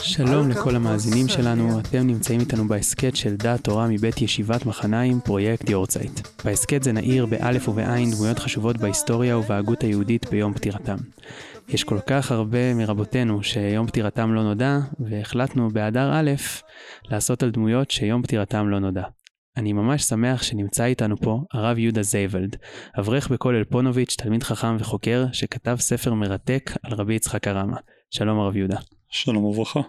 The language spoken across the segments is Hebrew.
שלום לכל המאזינים שלנו, אתם נמצאים איתנו בהסכת של דעת תורה מבית ישיבת מחניים, פרויקט יורצייט. בהסכת זה נעיר באלף ובעין דמויות חשובות בהיסטוריה ובהגות היהודית ביום פטירתם. יש כל כך הרבה מרבותינו שיום פטירתם לא נודע, והחלטנו באדר א' לעשות על דמויות שיום פטירתם לא נודע. אני ממש שמח שנמצא איתנו פה הרב יהודה זייבלד, אברך בכולל פונוביץ', תלמיד חכם וחוקר, שכתב ספר מרתק על רבי יצחק הרמה. שלום הרב יהודה. שלום וברכה.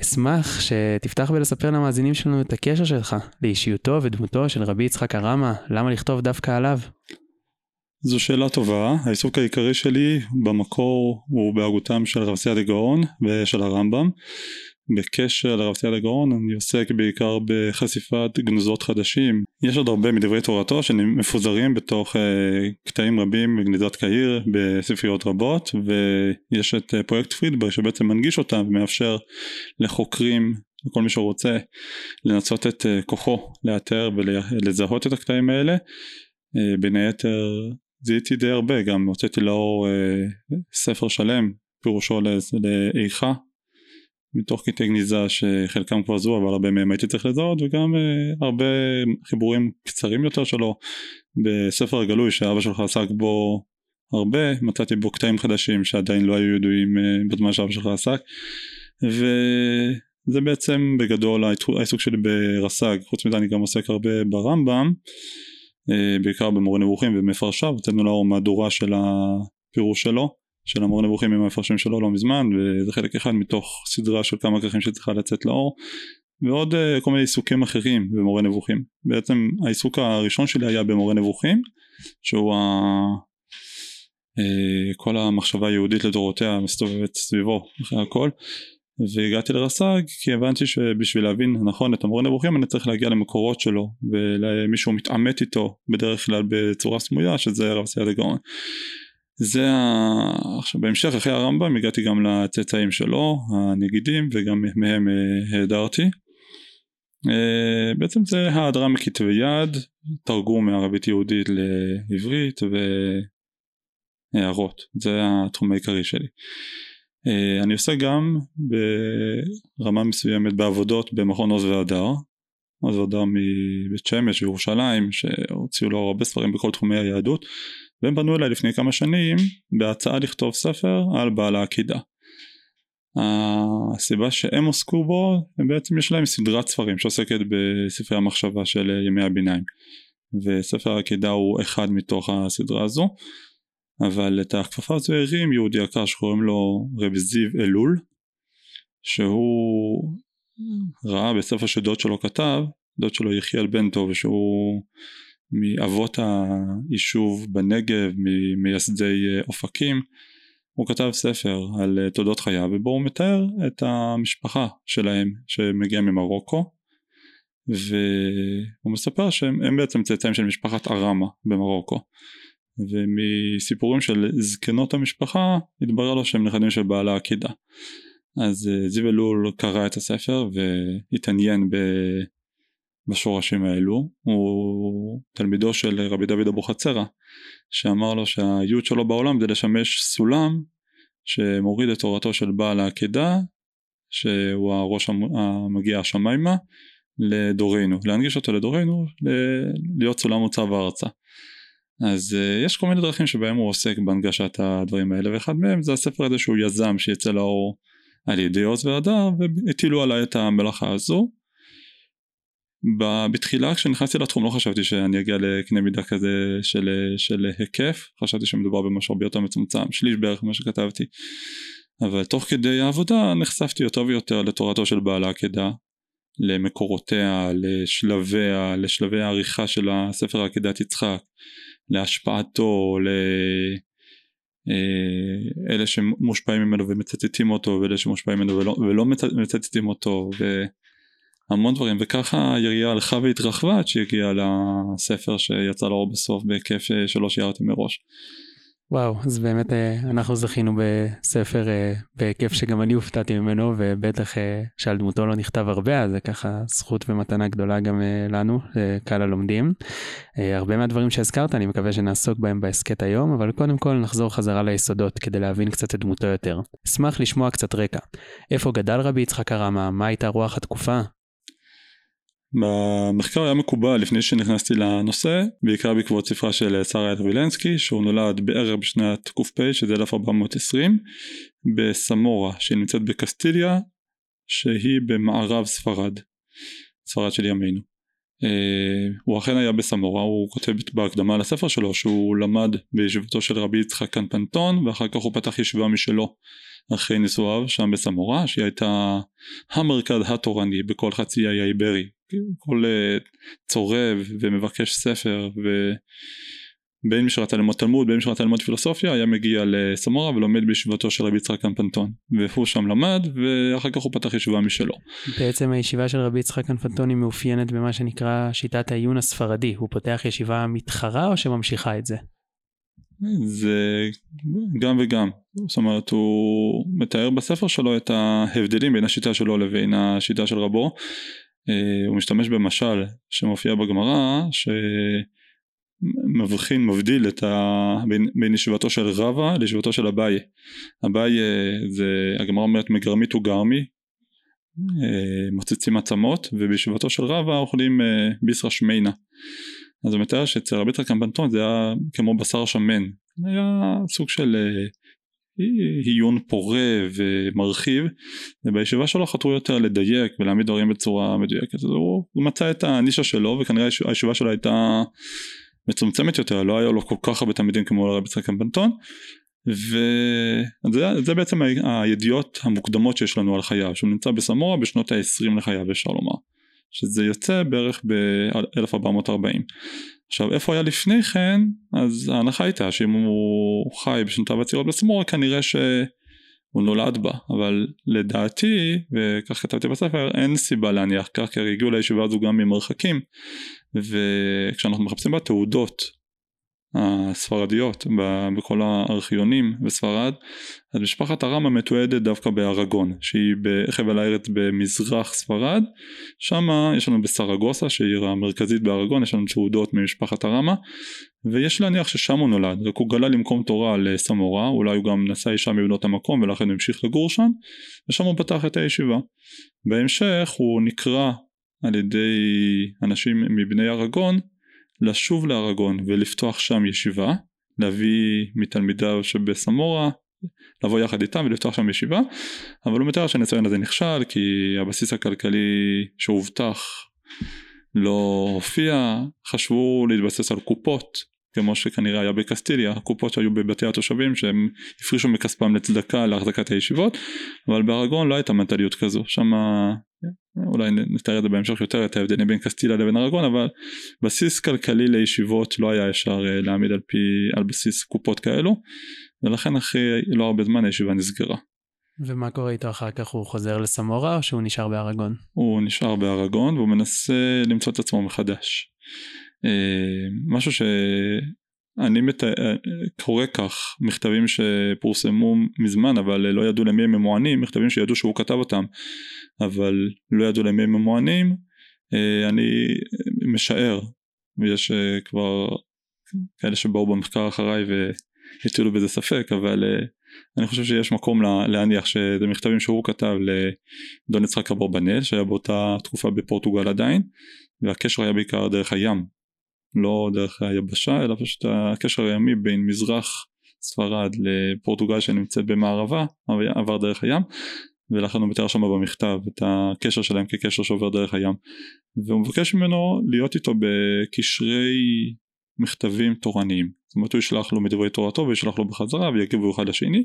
אשמח שתפתח ולספר למאזינים שלנו את הקשר שלך לאישיותו ודמותו של רבי יצחק עראמה, למה לכתוב דווקא עליו? זו שאלה טובה, העיסוק העיקרי שלי במקור הוא בהגותם של רב סעדיה גאון ושל הרמב"ם. בקשר לרב סעדיה גאון אני עוסק בעיקר בחשיפת גנוזות חדשים. יש עוד הרבה מדברי תורתו שמפוזרים בתוך uh, קטעים רבים בגניזת קהיר בספריות רבות ויש את uh, פרויקט פרידברג שבעצם מנגיש אותם ומאפשר לחוקרים וכל מי שרוצה לנסות את uh, כוחו לאתר ולזהות את הקטעים האלה. Uh, בין היתר זיהיתי די הרבה גם הוצאתי לאור uh, ספר שלם פירושו לאיכה מתוך קטעי גניזה שחלקם כבר זו אבל הרבה מהם הייתי צריך לזהות וגם uh, הרבה חיבורים קצרים יותר שלו. בספר הגלוי שאבא שלך עסק בו הרבה מצאתי בו קטעים חדשים שעדיין לא היו ידועים uh, בזמן שאבא שלך עסק. וזה בעצם בגדול העיסוק שלי ברס"ג חוץ מזה אני גם עוסק הרבה ברמב"ם uh, בעיקר במורה נבוכים ומפרשיו הוצאנו לאור מהדורה של הפירוש שלו של המורה נבוכים עם המפרשים שלו לא מזמן וזה חלק אחד מתוך סדרה של כמה כרכים שצריכה לצאת לאור ועוד uh, כל מיני עיסוקים אחרים במורה נבוכים. בעצם העיסוק הראשון שלי היה במורה נבוכים שהוא ה... uh, כל המחשבה היהודית לדורותיה מסתובבת סביבו אחרי הכל. והגעתי לרס"ג כי הבנתי שבשביל להבין נכון את המורה נבוכים אני צריך להגיע למקורות שלו ולמישהו מתעמת איתו בדרך כלל בצורה סמויה שזה רב סייד הגאון זה ה... עכשיו בהמשך אחרי הרמב"ם הגעתי גם לצאצאים שלו הנגידים וגם מהם אה, העדרתי. אה, בעצם זה ההדרה מכתבי יד תרגום מערבית יהודית לעברית והערות זה התחום העיקרי שלי. אה, אני עושה גם ברמה מסוימת בעבודות במכון עוז והדר. עוז והדר מבית שמש וירושלים שהוציאו לו הרבה ספרים בכל תחומי היהדות והם פנו אליי לפני כמה שנים בהצעה לכתוב ספר על בעל העקידה. הסיבה שהם עוסקו בו, הם בעצם יש להם סדרת ספרים שעוסקת בספרי המחשבה של ימי הביניים וספר העקידה הוא אחד מתוך הסדרה הזו אבל את הכפפה הזו הרים יהודי יקר שקוראים לו רב זיו אלול שהוא ראה בספר שדוד שלו כתב דוד שלו יחיאל בן טוב שהוא מאבות היישוב בנגב, ממייסדי אה, אופקים, הוא כתב ספר על אה, תולדות חייו ובו הוא מתאר את המשפחה שלהם שמגיעה ממרוקו. והוא מספר שהם בעצם צאצאים של משפחת ארמה במרוקו. ומסיפורים של זקנות המשפחה התברר לו שהם נכדים של בעלה עקידה. אז אה, זיו אלול קרא את הספר והתעניין ב... בשורשים האלו הוא תלמידו של רבי דוד אבוחצירא שאמר לו שהייעוד שלו בעולם זה לשמש סולם שמוריד את תורתו של בעל העקידה שהוא הראש המגיע השמיימה לדורנו להנגיש אותו לדורנו להיות סולם מוצב ארצה. אז uh, יש כל מיני דרכים שבהם הוא עוסק בהנגשת הדברים האלה ואחד מהם זה הספר הזה שהוא יזם שיצא לאור על ידי עוז והדר והטילו עליי את המלאכה הזו בתחילה כשנכנסתי לתחום לא חשבתי שאני אגיע לקנה מידה כזה של, של היקף חשבתי שמדובר במשהו הרבה יותר מצומצם שליש בערך ממה שכתבתי. אבל תוך כדי העבודה נחשפתי יותר ויותר לתורתו של בעל העקדה למקורותיה, לשלביה, לשלבי העריכה של הספר עקדת יצחק, להשפעתו, לאלה אה, שמושפעים ממנו ומצטטים אותו ואלה שמושפעים ממנו ולא, ולא מצטטים אותו ו... המון דברים וככה היריעה הלכה והתרחבה עד שהגיעה לספר שיצא לאור בסוף בהיקף אה, שלא שיערתי מראש. וואו, אז באמת אה, אנחנו זכינו בספר אה, בהיקף שגם אני הופתעתי ממנו, ובטח שעל דמותו לא נכתב הרבה, אז זה ככה זכות ומתנה גדולה גם לנו, קהל הלומדים. הרבה מהדברים שהזכרת, אני מקווה שנעסוק בהם בהסכת היום, אבל קודם כל נחזור חזרה ליסודות כדי להבין קצת את דמותו יותר. אשמח לשמוע קצת רקע. איפה גדל רבי יצחק הרמה? מה הייתה רוח התקופה? במחקר היה מקובל לפני שנכנסתי לנושא, בעיקר בעקבות ספרה של שרה אלווילנסקי, שהוא נולד בערב בשנת ק"פ, שזה 1420, בסמורה, שהיא נמצאת בקסטיליה, שהיא במערב ספרד, ספרד של ימינו. Uh, הוא אכן היה בסמורה, הוא כותב בהקדמה לספר שלו שהוא למד בישיבתו של רבי יצחק קנפנטון ואחר כך הוא פתח ישיבה משלו אחרי נישואיו שם בסמורה שהיא הייתה המרכז התורני בכל חצי האי האיברי כל uh, צורב ומבקש ספר ובין מי שרצה ללמוד תלמוד בין מי שרצה ללמוד פילוסופיה היה מגיע לסמורה ולומד בישיבתו של רבי יצחק קנפנטון והוא שם למד ואחר כך הוא פתח ישיבה משלו. בעצם הישיבה של רבי יצחק קנפנטון היא מאופיינת במה שנקרא שיטת העיון הספרדי הוא פותח ישיבה מתחרה או שממשיכה את זה? זה גם וגם. זאת אומרת הוא מתאר בספר שלו את ההבדלים בין השיטה שלו לבין השיטה של רבו. אה, הוא משתמש במשל שמופיע בגמרא שמבחין מבדיל את ה... בין, בין ישיבתו של רבא לישיבתו של אביי. אביי זה הגמרא אומרת מגרמית וגרמי. אה, מוצצים עצמות ובישיבתו של רבא אוכלים אה, ביסרא שמיינה אז הוא מתאר שאצל רבי יצחק קמפנטון זה היה כמו בשר שמן. היה סוג של עיון פורה ומרחיב ובישיבה שלו חתרו יותר לדייק ולהעמיד דברים בצורה מדויקת. אז הוא, הוא מצא את הנישה שלו וכנראה הישיבה שלו הייתה מצומצמת יותר לא היה לו כל כך הרבה תלמידים כמו לרבי יצחק קמפנטון וזה בעצם הידיעות המוקדמות שיש לנו על חייו שהוא נמצא בסמורה בשנות ה-20 לחייו אפשר לומר שזה יוצא בערך ב-1440. עכשיו איפה היה לפני כן? אז ההנחה הייתה שאם הוא חי בשנותיו הצעירות בסמורה כנראה שהוא נולד בה. אבל לדעתי וכך כתבתי בספר אין סיבה להניח כך כי הגיעו לישיבה הזו גם ממרחקים. וכשאנחנו מחפשים בתעודות הספרדיות בכל הארכיונים בספרד אז משפחת הרמה מתועדת דווקא בארגון שהיא בחבל הארץ במזרח ספרד. שם יש לנו בסרגוסה שהיא עיר המרכזית בארגון יש לנו תעודות ממשפחת הרמה ויש להניח ששם הוא נולד. רק הוא גלה למקום תורה לסמורה אולי הוא גם נשא אישה מבנות המקום ולכן הוא המשיך לגור שם ושם הוא פתח את הישיבה. בהמשך הוא נקרא על ידי אנשים מבני ארגון לשוב לארגון ולפתוח שם ישיבה, להביא מתלמידיו שבסמורה, לבוא יחד איתם ולפתוח שם ישיבה, אבל הוא מתאר שהניסיון הזה נכשל כי הבסיס הכלכלי שהובטח לא הופיע, חשבו להתבסס על קופות כמו שכנראה היה בקסטיליה, הקופות שהיו בבתי התושבים שהם הפרישו מכספם לצדקה להחזקת הישיבות, אבל בארגון לא הייתה מנטליות כזו, שם אולי נתאר את זה בהמשך יותר את ההבדלים בין קסטיליה לבין ארגון אבל בסיס כלכלי לישיבות לא היה אפשר אה, להעמיד על פי על בסיס קופות כאלו ולכן אחרי לא הרבה זמן הישיבה נסגרה. ומה קורה איתו אחר כך הוא חוזר לסמורה או שהוא נשאר בארגון? הוא נשאר בארגון והוא מנסה למצוא את עצמו מחדש. אה, משהו שאני מת... אה, קורא כך מכתבים שפורסמו מזמן אבל לא ידעו למי הם ממוענים מכתבים שידעו שהוא כתב אותם אבל לא ידעו למי הם ממוענים. אה, אני משער ויש כבר כאלה שבאו במחקר אחריי והטילו בזה ספק אבל אני חושב שיש מקום להניח שזה מכתבים שהוא כתב לדון יצחק אברבנאל שהיה באותה תקופה בפורטוגל עדיין והקשר היה בעיקר דרך הים לא דרך היבשה אלא פשוט הקשר הימי בין מזרח ספרד לפורטוגל שנמצאת במערבה עבר דרך הים ולכן הוא מתאר שם במכתב את הקשר שלהם כקשר שעובר דרך הים. והוא מבקש ממנו להיות איתו בקשרי מכתבים תורניים. זאת אומרת הוא ישלח לו מדברי תורתו וישלח לו בחזרה ויגיבו אחד לשני.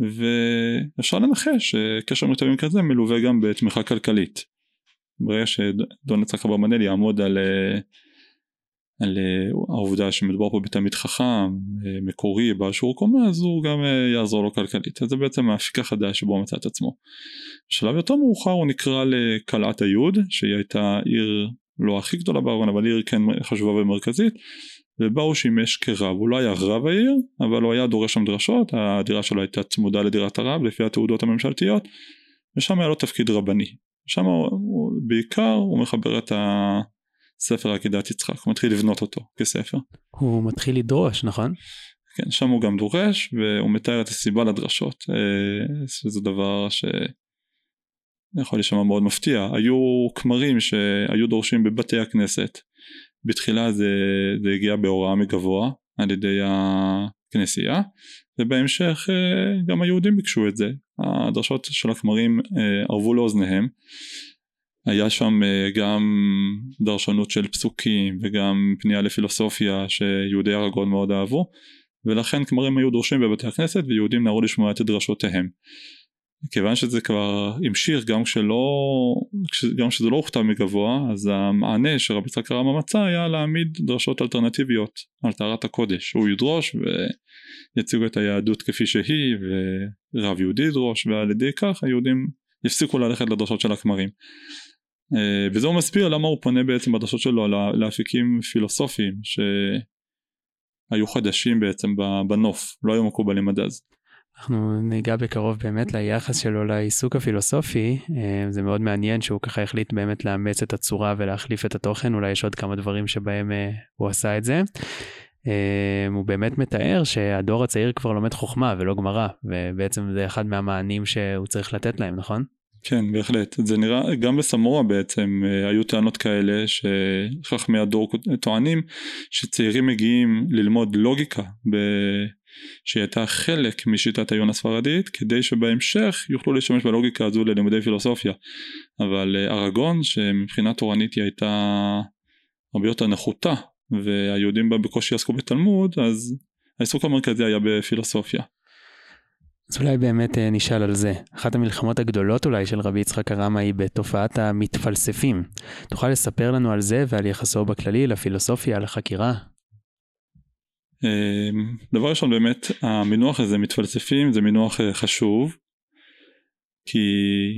ואפשר לנחש שקשר מכתבים כזה מלווה גם בתמיכה כלכלית. ברגע שדון יצחק אברמנאל יעמוד על על אה, העובדה שמדובר פה בתלמיד חכם, אה, מקורי, בעל שיעור קומה, אז הוא גם אה, יעזור לו כלכלית. אז זה בעצם האפיק החדש שבו הוא מצא את עצמו. בשלב יותר מאוחר הוא נקרא לקלעת היוד, שהיא הייתה עיר לא הכי גדולה בארון, אבל עיר כן חשובה ומרכזית, ובה הוא שימש כרב, הוא לא היה רב העיר, אבל הוא היה דורש שם דרשות, הדירה שלו הייתה צמודה לדירת הרב לפי התעודות הממשלתיות, ושם היה לו תפקיד רבני. שם הוא, הוא, בעיקר הוא מחבר את הספר עקידת יצחק, הוא מתחיל לבנות אותו כספר. הוא מתחיל לדרוש, נכון? כן, שם הוא גם דורש, והוא מתאר את הסיבה לדרשות, אה, שזה דבר ש... יכול להישמע מאוד מפתיע, היו כמרים שהיו דורשים בבתי הכנסת, בתחילה זה, זה הגיע בהוראה מגבוה על ידי הכנסייה, ובהמשך אה, גם היהודים ביקשו את זה, הדרשות של הכמרים אה, ערבו לאוזניהם, היה שם אה, גם דרשנות של פסוקים וגם פנייה לפילוסופיה שיהודי הרגון מאוד אהבו ולכן כמרים היו דורשים בבתי הכנסת ויהודים נהרו לשמוע את דרשותיהם. כיוון שזה כבר המשיך גם כשלא, גם כשזה לא הוכתב מגבוה אז המענה שרבי יצחק הרמב"ם מצא היה להעמיד דרשות אלטרנטיביות על טהרת הקודש. הוא ידרוש ויציגו את היהדות כפי שהיא ורב יהודי ידרוש ועל ידי כך היהודים יפסיקו ללכת לדרשות של הכמרים וזה הוא מסביר למה הוא פונה בעצם בדרשות שלו לאפיקים פילוסופיים שהיו חדשים בעצם בנוף לא היו מקובלים עד אז אנחנו ניגע בקרוב באמת ליחס שלו לעיסוק הפילוסופי, אה, זה מאוד מעניין שהוא ככה החליט באמת לאמץ את הצורה ולהחליף את התוכן, אולי יש עוד כמה דברים שבהם אה, הוא עשה את זה. אה, הוא באמת מתאר שהדור הצעיר כבר לומד חוכמה ולא גמרא, ובעצם זה אחד מהמענים שהוא צריך לתת להם, נכון? כן, בהחלט. זה נראה, גם בסמורה בעצם היו טענות כאלה שחכמי הדור טוענים שצעירים מגיעים ללמוד לוגיקה שהיא הייתה חלק משיטת העיון הספרדית כדי שבהמשך יוכלו להשתמש בלוגיקה הזו ללימודי פילוסופיה אבל אה, ארגון שמבחינה תורנית היא הייתה הרבה יותר נחותה והיהודים בה בקושי עסקו בתלמוד אז העיסוק המרכזי היה בפילוסופיה. אז אולי באמת אה, נשאל על זה. אחת המלחמות הגדולות אולי של רבי יצחק הרמה היא בתופעת המתפלספים. תוכל לספר לנו על זה ועל יחסו בכללי לפילוסופיה, לחקירה? אמ, דבר ראשון באמת המינוח הזה מתפלספים זה מינוח אה, חשוב כי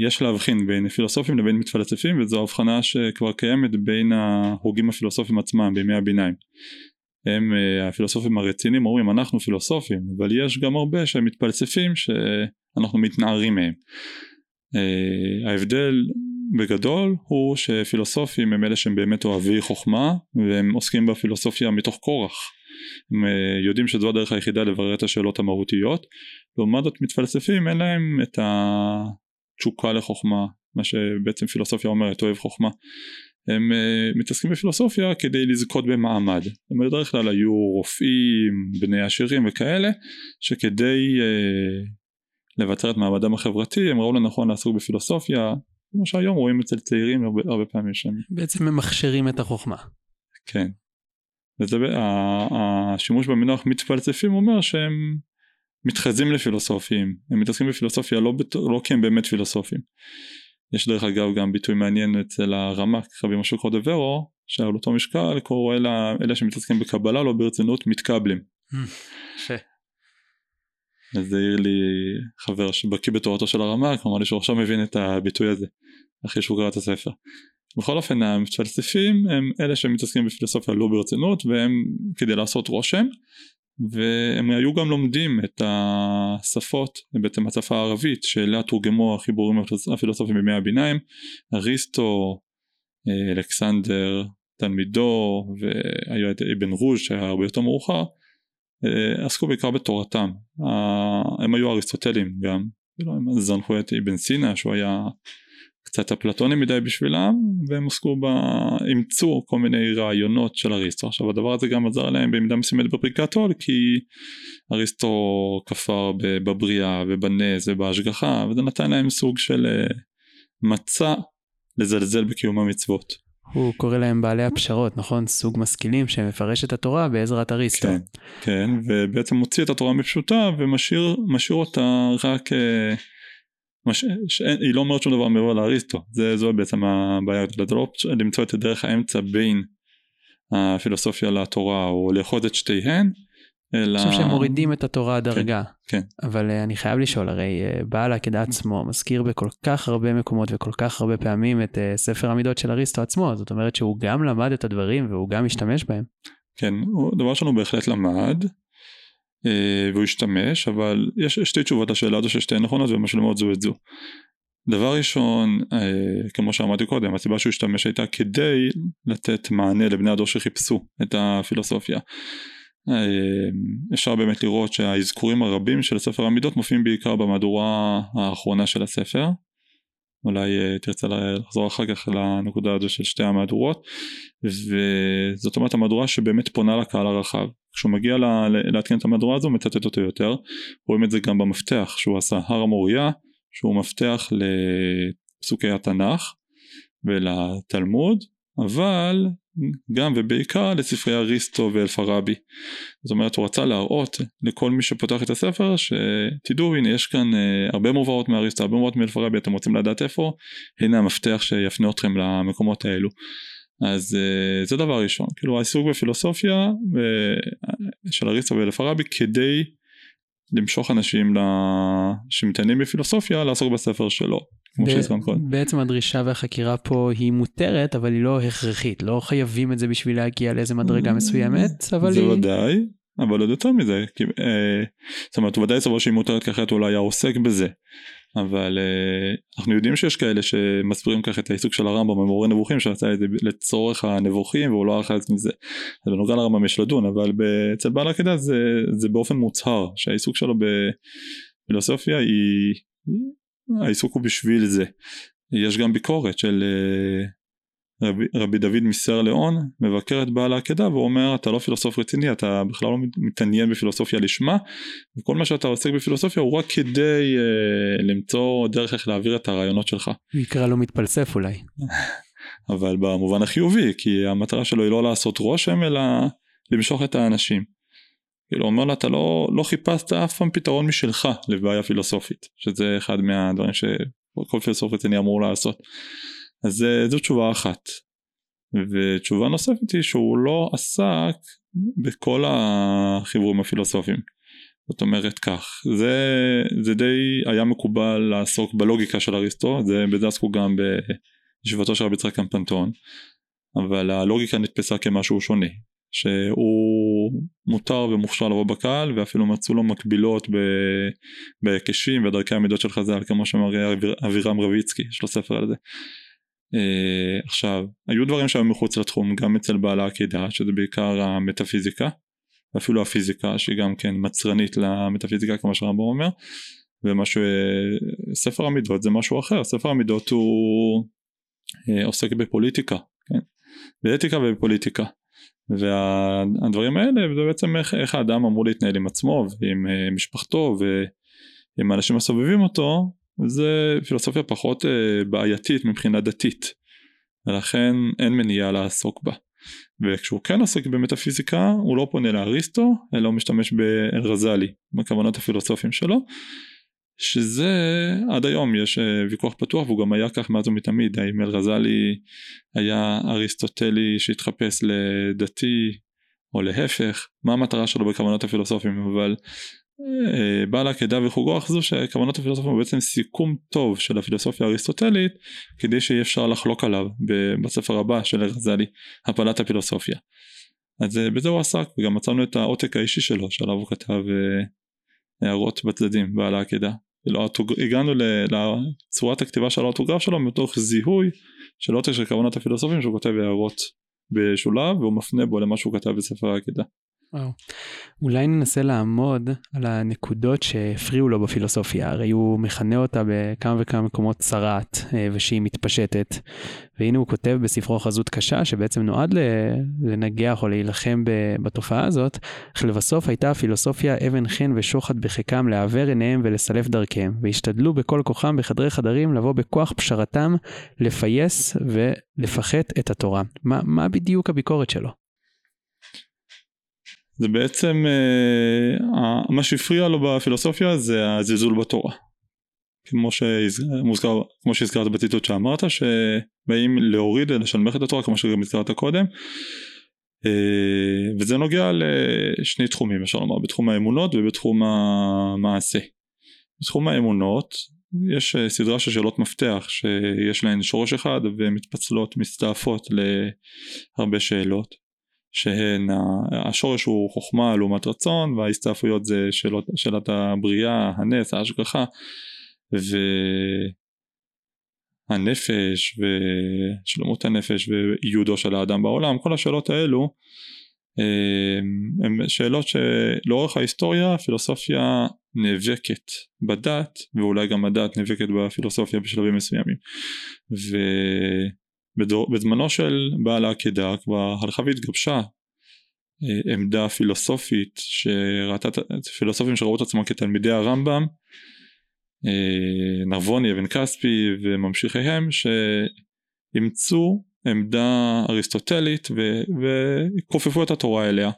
יש להבחין בין פילוסופים לבין מתפלספים וזו הבחנה שכבר קיימת בין ההוגים הפילוסופים עצמם בימי הביניים הם אה, הפילוסופים הרציניים אומרים אנחנו פילוסופים אבל יש גם הרבה שהם מתפלספים שאנחנו מתנערים מהם. אה, ההבדל בגדול הוא שפילוסופים הם אלה שהם באמת אוהבי חוכמה והם עוסקים בפילוסופיה מתוך כורח. הם אה, יודעים שזו הדרך היחידה לברר את השאלות המהותיות לעומת זאת מתפלספים אין להם את התשוקה לחוכמה מה שבעצם פילוסופיה אומרת אוהב חוכמה הם uh, מתעסקים בפילוסופיה כדי לזכות במעמד. הם בדרך כלל היו רופאים בני עשירים וכאלה שכדי uh, לבצר את מעמדם החברתי הם ראו לנכון לעסוק בפילוסופיה כמו שהיום רואים אצל צעירים הרבה, הרבה פעמים שהם בעצם הם מכשירים את החוכמה. כן. וזה השימוש במינוח מתפלספים אומר שהם מתחזים לפילוסופים. הם מתעסקים בפילוסופיה לא, לא כי הם באמת פילוסופים יש דרך אגב גם ביטוי מעניין אצל הרמ"ק רבי משה קורדברו שעל אותו משקל קורא לאלה שמתעסקים בקבלה לא ברצינות מתקבלים. יפה. וזה העיר לי חבר שבקיא בתורתו של הרמ"ק אמר לי שהוא עכשיו מבין את הביטוי הזה אחרי שהוא קרא את הספר. בכל אופן המפלספים הם אלה שמתעסקים בפילוסופיה לא ברצינות והם כדי לעשות רושם והם היו גם לומדים את השפות, בעצם השפה הערבית שאליה תורגמו החיבורים הפילוסופיים בימי הביניים, אריסטו, אה, אלכסנדר, תלמידו והיה את אבן רוז' שהיה הרבה יותר מאוחר, אה, עסקו בעיקר בתורתם, הם היו אריסטוטלים גם, הם זנחו את אבן סינה שהוא היה קצת אפלטונים מדי בשבילם והם עסקו ב... אימצו כל מיני רעיונות של אריסטו עכשיו הדבר הזה גם עזר להם במידה מסוימת בפריקת עול כי אריסטו כפר בבריאה ובנז ובהשגחה וזה נתן להם סוג של אה, מצע לזלזל בקיום המצוות. הוא קורא להם בעלי הפשרות נכון סוג משכילים שמפרש את התורה בעזרת אריסטו. כן, כן ובעצם מוציא את התורה מפשוטה ומשאיר אותה רק אה, מש... היא לא אומרת שום דבר מעבר לאריסטו זה זו בעצם הבעיה אתה לא למצוא את דרך האמצע בין הפילוסופיה לתורה או לאחוז את שתיהן אלא... אני חושב שהם מורידים את התורה הדרגה. כן, כן. אבל uh, אני חייב לשאול, הרי uh, בעל העקדה עצמו מזכיר בכל כך הרבה מקומות וכל כך הרבה פעמים את uh, ספר המידות של אריסטו עצמו, זאת אומרת שהוא גם למד את הדברים והוא גם משתמש בהם. כן, דבר ראשון הוא בהחלט למד, והוא השתמש, אבל יש שתי תשובות לשאלה הזו ששתיהן נכונות ומשלימות זו את זו. דבר ראשון, אה, כמו שאמרתי קודם, הסיבה שהוא השתמש הייתה כדי לתת מענה לבני הדור שחיפשו את הפילוסופיה. אה, אפשר באמת לראות שהאזכורים הרבים של ספר המידות מופיעים בעיקר במהדורה האחרונה של הספר. אולי אה, תרצה לחזור אחר כך לנקודה הזו של שתי המהדורות. וזאת אומרת המהדורה שבאמת פונה לקהל הרחב. כשהוא מגיע להתקין את המהדורה הזו הוא מצטט אותו יותר. רואים את זה גם במפתח שהוא עשה הר המוריה שהוא מפתח לפסוקי התנ"ך ולתלמוד אבל גם ובעיקר לספרי אריסטו ואלפרבי. זאת אומרת הוא רצה להראות לכל מי שפותח את הספר שתדעו הנה יש כאן אה, הרבה מובאות מאריסטו הרבה מובאות מאלפרבי אתם רוצים לדעת איפה הנה המפתח שיפנה אתכם למקומות האלו. אז אה, זה דבר ראשון כאילו העיסוק בפילוסופיה אה, של אריסטו ואלפרבי כדי למשוך אנשים שמתעניינים בפילוסופיה לעסוק בספר שלו. כמו שהזכרנו קודם. בעצם הדרישה והחקירה פה היא מותרת אבל היא לא הכרחית לא חייבים את זה בשביל להגיע לאיזה מדרגה מסוימת אבל זה היא... ודאי אבל עוד יותר מזה כי, אה, זאת אומרת הוא ודאי סבור שהיא מותרת כי אחרת הוא לא היה עוסק בזה אבל אה, אנחנו יודעים שיש כאלה שמסבירים ככה את העיסוק של הרמב"ם במורה נבוכים שעשה את זה לצורך הנבוכים והוא לא אחז מזה. זה בנוגע לרמב"ם יש לדון אבל אצל בעל עקדה זה, זה באופן מוצהר שהעיסוק שלו בפילוסופיה היא העיסוק הוא בשביל זה. יש גם ביקורת של אה, רבי, רבי דוד מסר לאון מבקר את בעל העקדה ואומר אתה לא פילוסוף רציני אתה בכלל לא מתעניין בפילוסופיה לשמה וכל מה שאתה עוסק בפילוסופיה הוא רק כדי uh, למצוא דרך איך להעביר את הרעיונות שלך. הוא יקרא לו מתפלסף אולי. אבל במובן החיובי כי המטרה שלו היא לא לעשות רושם אלא למשוך את האנשים. כאילו אומר לה אתה לא, לא חיפשת אף פעם פתרון משלך לבעיה פילוסופית שזה אחד מהדברים שכל פילוסוף רציני אמור לעשות. אז זו תשובה אחת. ותשובה נוספת היא שהוא לא עסק בכל החיבורים הפילוסופיים. זאת אומרת כך, זה, זה די היה מקובל לעסוק בלוגיקה של אריסטו, זה בזה עסקו גם בישיבתו של רבי יצחק קמפנטון, אבל הלוגיקה נתפסה כמשהו שונה, שהוא מותר ומוכשר לבוא בקהל ואפילו מצאו לו מקבילות בהיקשים ודרכי המידות של חז"ל כמו שמראה אבירם רביצקי יש לו ספר על זה Uh, עכשיו היו דברים שהיו מחוץ לתחום גם אצל בעל העקידה שזה בעיקר המטאפיזיקה ואפילו הפיזיקה שהיא גם כן מצרנית למטאפיזיקה כמו שהרמב"ם אומר ומה שספר המידות זה משהו אחר ספר המידות הוא uh, עוסק בפוליטיקה כן? באתיקה ובפוליטיקה והדברים האלה זה בעצם איך, איך האדם אמור להתנהל עם עצמו ועם uh, משפחתו ועם האנשים הסובבים אותו זה פילוסופיה פחות uh, בעייתית מבחינה דתית. ולכן אין מניעה לעסוק בה. וכשהוא כן עוסק במטאפיזיקה הוא לא פונה לאריסטו אלא הוא משתמש באלרזלי בכוונות הפילוסופיים שלו שזה עד היום יש uh, ויכוח פתוח והוא גם היה כך מאז ומתמיד. האם אלרזלי היה אריסטוטלי שהתחפש לדתי או להפך? מה המטרה שלו בכוונות הפילוסופיים? אבל אה, בעל העקדה וחוגו אחזו שכוונות הפילוסופיה הוא בעצם סיכום טוב של הפילוסופיה האריסטוטלית כדי שיהיה אפשר לחלוק עליו בספר הבא של הרזלי הפלת הפילוסופיה. אז אה, בזה הוא עסק וגם מצאנו את העותק האישי שלו שעליו הוא כתב אה, הערות בצדדים בעל העקדה. הגענו לצורת הכתיבה של האוטוגרף שלו מתוך זיהוי של עותק של כוונות הפילוסופים שהוא כותב הערות בשולב והוא מפנה בו למה שהוא כתב בספר העקדה וואו. אולי ננסה לעמוד על הנקודות שהפריעו לו בפילוסופיה, הרי הוא מכנה אותה בכמה וכמה מקומות צרעת אה, ושהיא מתפשטת. והנה הוא כותב בספרו חזות קשה, שבעצם נועד לנגח או להילחם בתופעה הזאת, אך לבסוף הייתה הפילוסופיה אבן חן ושוחד בחיקם לעוור עיניהם ולסלף דרכיהם, והשתדלו בכל כוחם בחדרי חדרים לבוא בכוח פשרתם, לפייס ולפחת את התורה. מה, מה בדיוק הביקורת שלו? זה בעצם אה, מה שהפריע לו בפילוסופיה זה הזלזול בתורה. כמו, שמוזכר, כמו שהזכרת בציטוט שאמרת שבאים להוריד לשלמך את התורה כמו שגם הזכרת קודם אה, וזה נוגע לשני תחומים אפשר לומר בתחום האמונות ובתחום המעשה. בתחום האמונות יש סדרה של שאלות מפתח שיש להן שורש אחד ומתפצלות מסתעפות להרבה שאלות שהן, השורש הוא חוכמה לעומת רצון וההסתעפויות זה שאלות, שאלת הבריאה, הנס, ההשגחה והנפש ושלמות הנפש וייעודו של האדם בעולם, כל השאלות האלו הן שאלות שלאורך ההיסטוריה הפילוסופיה נאבקת בדת ואולי גם הדת נאבקת בפילוסופיה בשלבים מסוימים ובזמנו של בעל העקדה כבר הלכה והתגבשה אה, עמדה פילוסופית שראתה פילוסופים שראו את עצמם כתלמידי הרמב"ם אה, נרבוני אבן כספי וממשיכיהם שאימצו עמדה אריסטוטלית וכופפו את התורה אליה.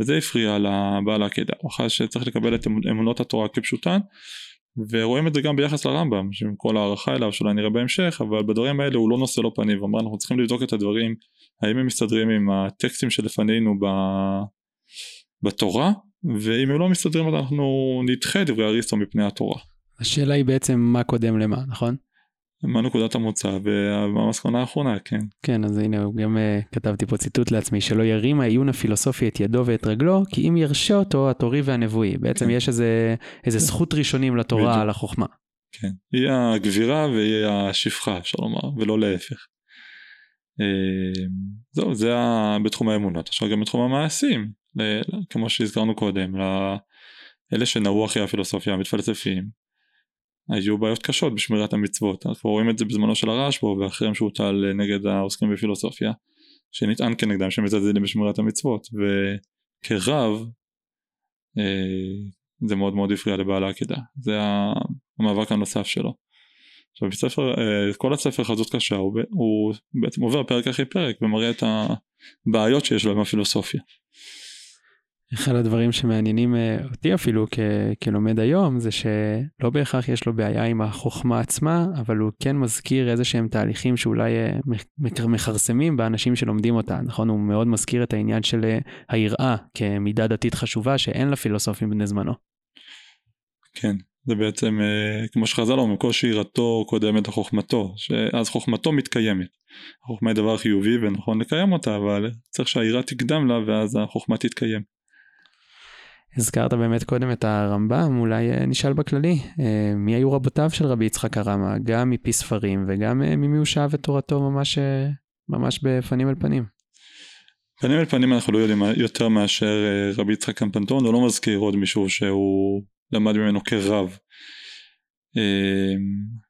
וזה הפריע לבעל העקדה. הוא חש שצריך לקבל את אמונות התורה כפשוטן ורואים את זה גם ביחס לרמב"ם שעם כל הערכה אליו שאולי נראה בהמשך אבל בדברים האלה הוא לא נושא לו פנים ואומר אנחנו צריכים לבדוק את הדברים האם הם מסתדרים עם הטקסטים שלפנינו ב... בתורה ואם הם לא מסתדרים אז אנחנו נדחה דברי אריסטו מפני התורה. השאלה היא בעצם מה קודם למה נכון? מה נקודת המוצא והמסקנה האחרונה כן. כן אז הנה גם uh, כתבתי פה ציטוט לעצמי שלא ירים העיון הפילוסופי את ידו ואת רגלו כי אם ירשה אותו התורי והנבואי בעצם כן. יש איזה, איזה כן. זכות ראשונים לתורה. על החוכמה. כן היא הגבירה והיא השפחה אפשר לומר ולא להפך. אה, זהו זה בתחום האמונות עכשיו גם בתחום המעשים כמו שהזכרנו קודם לאלה שנעו אחרי הפילוסופיה המתפלספים היו בעיות קשות בשמירת המצוות. אנחנו רואים את זה בזמנו של הרשב"א ואחריהם שהוטל נגד העוסקים בפילוסופיה שנטען כנגדם שמזלזלים בשמירת המצוות. וכרב אה, זה מאוד מאוד הפריע לבעל העקידה זה המאבק הנוסף שלו. עכשיו בספר, אה, כל הספר חזות קשה הוא, הוא בעצם עובר פרק אחרי פרק ומראה את הבעיות שיש לו עם הפילוסופיה אחד הדברים שמעניינים אה, אותי אפילו כ- כלומד היום זה שלא בהכרח יש לו בעיה עם החוכמה עצמה אבל הוא כן מזכיר איזה שהם תהליכים שאולי אה, מכרסמים באנשים שלומדים אותה נכון הוא מאוד מזכיר את העניין של אה, היראה כמידה דתית חשובה שאין לפילוסופים בני זמנו. כן זה בעצם כמו שחז"ל אומרים קושי יראתו קודמת לחוכמתו שאז חוכמתו מתקיימת. החוכמה היא דבר חיובי ונכון לקיים אותה אבל צריך שהיראה תקדם לה ואז החוכמה תתקיים. הזכרת באמת קודם את הרמב"ם, אולי אה, נשאל בכללי, אה, מי היו רבותיו של רבי יצחק הרמה, גם מפי ספרים וגם אה, ממי הוא שאב את תורתו ממש, ממש בפנים אל פנים. פנים אל פנים אנחנו לא יודעים יותר מאשר רבי יצחק קמפנטון, הוא לא מזכיר עוד מישהו שהוא למד ממנו כרב.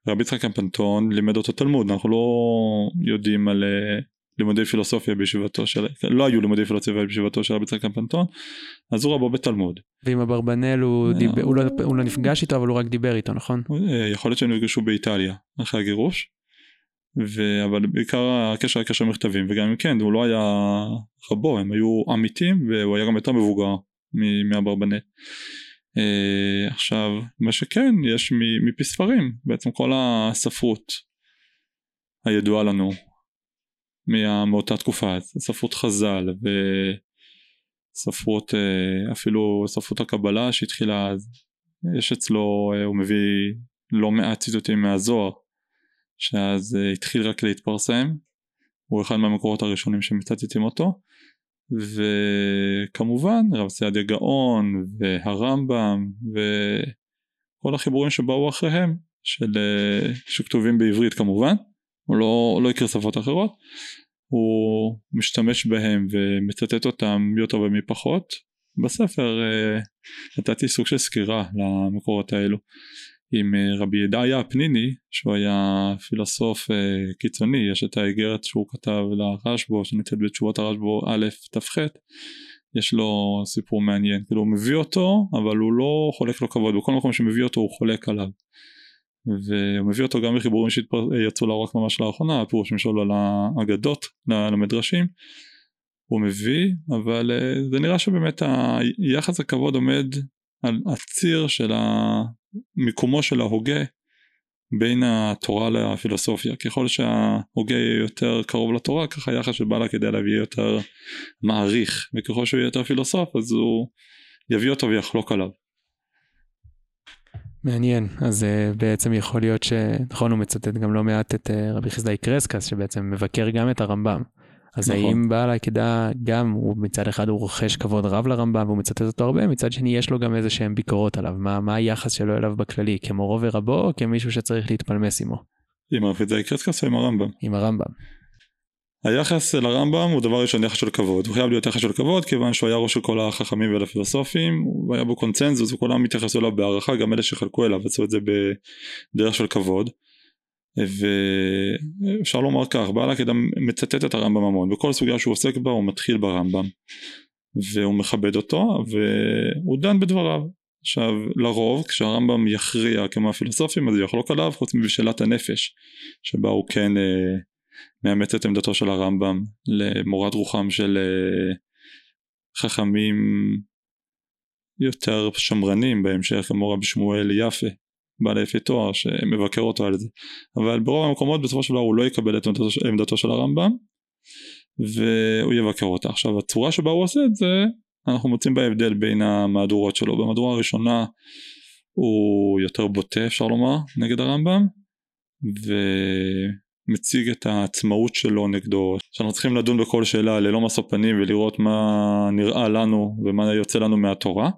רבי יצחק קמפנטון לימד אותו תלמוד, אנחנו לא יודעים על לימודי פילוסופיה בישיבתו של, לא היו לימודי פילוסופיה בישיבתו של רבי יצחק קמפנטון, אז הוא רבו בתלמוד. ועם אברבנאל הוא, אה, דיבר, הוא, לא, הוא לא נפגש איתו אבל הוא רק דיבר איתו נכון? אה, יכול להיות שהם נפגשו באיטליה אחרי הגירוש, ו... אבל בעיקר הקשר היה קשר מכתבים וגם אם כן הוא לא היה רבו הם היו עמיתים והוא היה גם יותר מבוגר מאברבנאל. Uh, עכשיו מה שכן יש מפי ספרים בעצם כל הספרות הידועה לנו מאותה תקופה, ספרות חז"ל וספרות אה, אפילו ספרות הקבלה שהתחילה אז, יש אצלו, אה, הוא מביא לא מעט ציטוטים מהזוהר שאז אה, התחיל רק להתפרסם, הוא אחד מהמקורות הראשונים שמצטטים אותו. וכמובן רב סעדיה גאון והרמב"ם וכל החיבורים שבאו אחריהם של, שכתובים בעברית כמובן הוא לא, לא הכיר שפות אחרות, הוא משתמש בהם ומצטט אותם מי יותר ומי פחות. בספר אה, נתתי סוג של סקירה למקורות האלו. עם אה, רבי ידעיה הפניני שהוא היה פילוסוף אה, קיצוני יש את האיגרת שהוא כתב לרשב"ו שנמצאת בתשובות הרשב"ו א' ת"ח יש לו סיפור מעניין. כאילו הוא מביא אותו אבל הוא לא חולק לו כבוד. בכל מקום שמביא אותו הוא חולק עליו והוא מביא אותו גם בחיבורים שיצאו לאור רק ממש לאחרונה, הפירושים שלו על האגדות, למדרשים, הוא מביא, אבל אה, זה נראה שבאמת היחס הכבוד עומד על הציר של מיקומו של ההוגה בין התורה לפילוסופיה. ככל שההוגה יהיה יותר קרוב לתורה, ככה היחס של כדי עליו יהיה יותר מעריך, וככל שהוא יהיה יותר פילוסוף, אז הוא יביא אותו ויחלוק עליו. מעניין, אז uh, בעצם יכול להיות ש... נכון, הוא מצטט גם לא מעט את uh, רבי חסדאי קרסקס, שבעצם מבקר גם את הרמב"ם. אז נכון. האם בעל העקדה גם, הוא מצד אחד הוא רוכש כבוד רב לרמב"ם והוא מצטט אותו הרבה, מצד שני יש לו גם איזה שהם ביקורות עליו, מה, מה היחס שלו אליו בכללי, כמורו ורבו או כמישהו שצריך להתפלמס עמו? עם הרב יצחק קרסקס או עם הרמב"ם? עם הרמב"ם. היחס אל הרמב"ם הוא דבר ראשון יחס של כבוד, הוא חייב להיות יחס של כבוד כיוון שהוא היה ראש של כל החכמים והפילוסופים, הוא היה בו קונצנזוס וכולם התייחסו אליו בהערכה, גם אלה שחלקו אליו עשו את זה בדרך של כבוד. ואפשר לומר כך, בעל הקדם מצטט את הרמב"ם המון, בכל סוגיה שהוא עוסק בה הוא מתחיל ברמב"ם והוא מכבד אותו והוא דן בדבריו. עכשיו לרוב כשהרמב"ם יכריע כמו הפילוסופים אז הוא יחלוק עליו חוץ מבשאלת הנפש שבה הוא כן אה, מאמץ את עמדתו של הרמב"ם למורת רוחם של אה, חכמים יותר שמרנים בהמשך כמו רבי שמואל יפה בעל יפי תואר שמבקר אותו על זה. אבל ברוב המקומות בסופו של דבר הוא לא יקבל את עמדתו, של הרמב"ם והוא יבקר אותה. עכשיו הצורה שבה הוא עושה את זה אנחנו מוצאים בהבדל בין המהדורות שלו. במהדורה הראשונה הוא יותר בוטה אפשר לומר נגד הרמב"ם ומציג את העצמאות שלו נגדו שאנחנו צריכים לדון בכל שאלה ללא משוא פנים ולראות מה נראה לנו ומה יוצא לנו מהתורה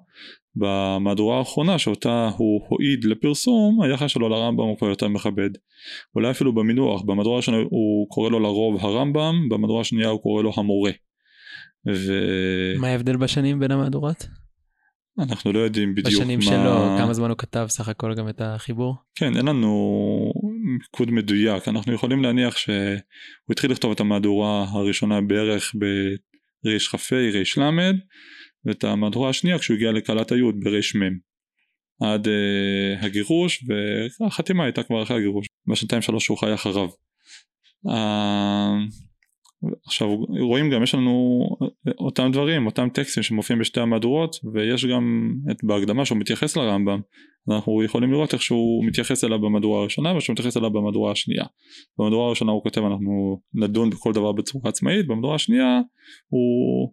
במהדורה האחרונה שאותה הוא הועיד לפרסום היחס שלו לרמב"ם הוא כבר יותר מכבד אולי אפילו במינוח במהדורה הראשונה הוא קורא לו לרוב הרמב"ם במהדורה השנייה הוא קורא לו המורה ו... מה ההבדל בשנים בין המהדורות? אנחנו לא יודעים בדיוק בשנים מה... בשנים שלו כמה זמן הוא כתב סך הכל גם את החיבור? כן אין לנו מיקוד מדויק. אנחנו יכולים להניח שהוא התחיל לכתוב את המהדורה הראשונה בערך בריכ"ה רי"ל ואת המהדורה השנייה כשהוא הגיע לקהלת היוד ברמ עד uh, הגירוש והחתימה הייתה כבר אחרי הגירוש. בשנתיים שלוש שהוא חי אחריו. Uh, עכשיו רואים גם יש לנו אותם דברים אותם טקסטים שמופיעים בשתי המהדורות ויש גם את בהקדמה שהוא מתייחס לרמב"ם. אנחנו יכולים לראות איך שהוא מתייחס אליו במהדורה הראשונה ושהוא מתייחס אליו במהדורה השנייה. במהדורה הראשונה הוא כותב אנחנו נדון בכל דבר בצורה עצמאית במהדורה השנייה הוא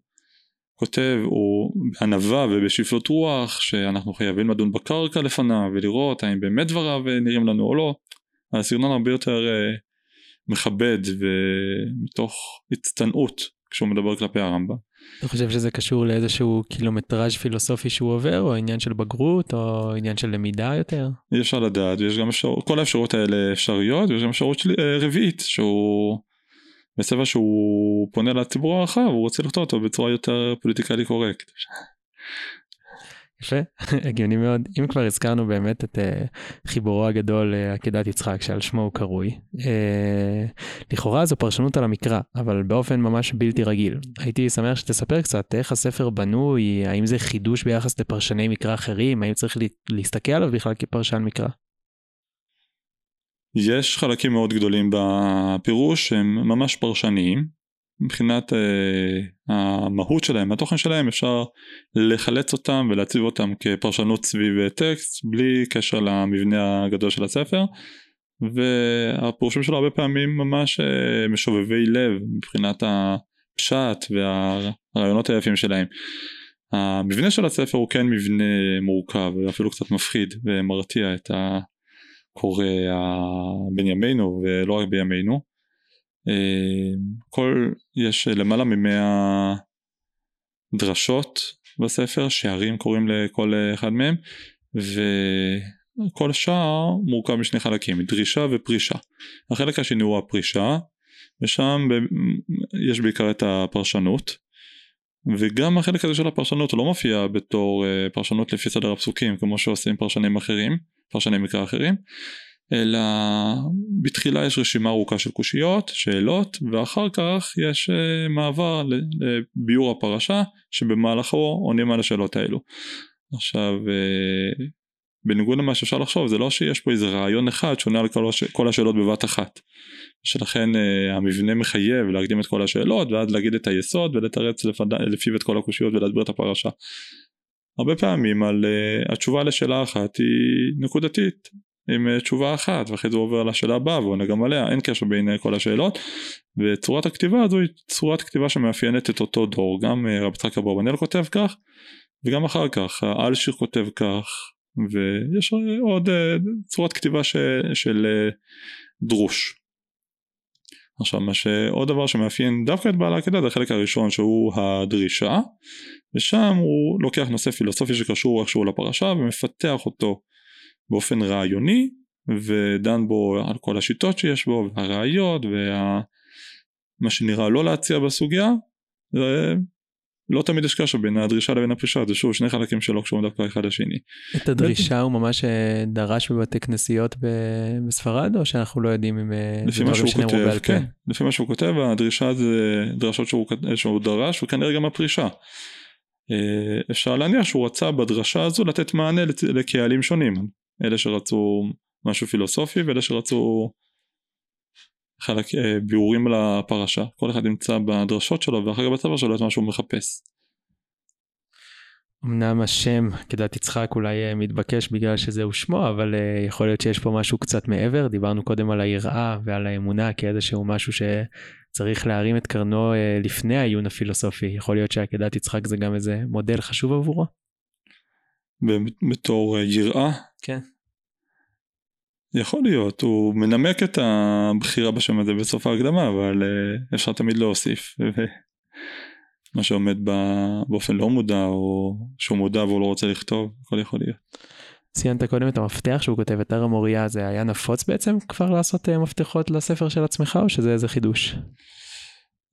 כותב הוא בענווה ובשפלות רוח שאנחנו חייבים לדון בקרקע לפניו ולראות האם באמת דבריו נראים לנו או לא. הסגנון הרבה יותר uh, מכבד ומתוך הצטנעות כשהוא מדבר כלפי הרמב"ם. אתה חושב שזה קשור לאיזשהו קילומטראז' פילוסופי שהוא עובר או עניין של בגרות או עניין של למידה יותר? אי אפשר לדעת ויש גם אפשרות כל האפשרויות האלה אפשריות ויש גם אפשרות של, אה, רביעית שהוא בספר שהוא פונה לציבור הרחב הוא רוצה לכתוב אותו בצורה יותר פוליטיקלי קורקט. יפה, הגיוני מאוד. אם כבר הזכרנו באמת את uh, חיבורו הגדול uh, עקדת יצחק שעל שמו הוא קרוי, uh, לכאורה זו פרשנות על המקרא, אבל באופן ממש בלתי רגיל. הייתי שמח שתספר קצת איך הספר בנוי, האם זה חידוש ביחס לפרשני מקרא אחרים, האם צריך להסתכל עליו בכלל כפרשן מקרא? יש חלקים מאוד גדולים בפירוש שהם ממש פרשניים מבחינת אה, המהות שלהם, התוכן שלהם אפשר לחלץ אותם ולהציב אותם כפרשנות סביב טקסט בלי קשר למבנה הגדול של הספר והפירושים שלו הרבה פעמים ממש אה, משובבי לב מבחינת הפשט והרעיונות היפים שלהם. המבנה של הספר הוא כן מבנה מורכב ואפילו קצת מפחיד ומרתיע את ה... קורה בין ימינו ולא רק בימינו. אה, כל, יש למעלה ממאה דרשות בספר, שערים קוראים לכל אחד מהם, וכל שער מורכב משני חלקים, דרישה ופרישה. החלק השני הוא הפרישה, ושם יש בעיקר את הפרשנות, וגם החלק הזה של הפרשנות לא מופיע בתור אה, פרשנות לפי סדר הפסוקים כמו שעושים פרשנים אחרים פרשני מקרא אחרים, אלא בתחילה יש רשימה ארוכה של קושיות, שאלות, ואחר כך יש uh, מעבר לביאור הפרשה, שבמהלכו עונים על השאלות האלו. עכשיו, uh, בניגוד למה שאפשר לחשוב, זה לא שיש פה איזה רעיון אחד שעונה על כל, הש... כל השאלות בבת אחת. שלכן uh, המבנה מחייב להקדים את כל השאלות, ואז להגיד את היסוד ולתרץ. לפיו את כל הקושיות ולהסביר את הפרשה. הרבה פעמים על uh, התשובה לשאלה אחת היא נקודתית עם uh, תשובה אחת ואחרי זה הוא עובר לשאלה הבאה ועונה גם עליה אין קשר בין כל השאלות. וצורת הכתיבה הזו היא צורת כתיבה שמאפיינת את אותו דור. גם uh, רב יצחק אברבנאל כותב כך וגם אחר כך האלשיר כותב כך ויש עוד uh, צורת כתיבה ש, של דרוש. עכשיו מה שעוד דבר שמאפיין דווקא את בעל העקדה זה החלק הראשון שהוא הדרישה ושם הוא לוקח נושא פילוסופי שקשור איכשהו לפרשה ומפתח אותו באופן רעיוני ודן בו על כל השיטות שיש בו והראיות ומה שנראה לא להציע בסוגיה לא תמיד יש קשר בין הדרישה לבין הפרישה זה שוב שני חלקים שלא קשורים דווקא אחד לשני. את הדרישה הוא ממש אה, דרש בבתי כנסיות בספרד או שאנחנו לא יודעים אם אה, לפי מה שהוא כותב כן לפי מה שהוא כותב הדרישה זה דרשות שהוא, שהוא דרש וכנראה גם הפרישה. אה, אפשר להניח שהוא רצה בדרשה הזו לתת מענה לקהלים שונים אלה שרצו משהו פילוסופי ואלה שרצו חלק אה, ביאורים לפרשה כל אחד נמצא בדרשות שלו ואחר כך בצבא שלו את מה שהוא מחפש. אמנם השם כדת יצחק אולי אה, מתבקש בגלל שזהו שמו אבל uh, יכול להיות שיש פה משהו קצת מעבר דיברנו קודם על היראה ועל האמונה כאיזשהו משהו שצריך להרים את קרנו uh, לפני העיון הפילוסופי יכול להיות שעקדת יצחק זה גם איזה מודל חשוב עבורו. בתור יראה כן יכול להיות, הוא מנמק את הבחירה בשם הזה בסוף ההקדמה, אבל אה, אפשר תמיד להוסיף. מה שעומד באופן לא מודע, או שהוא מודע והוא לא רוצה לכתוב, הכל יכול להיות. ציינת קודם את המפתח שהוא כותב את הר המוריה, זה היה נפוץ בעצם כבר לעשות אה, מפתחות לספר של עצמך, או שזה איזה חידוש?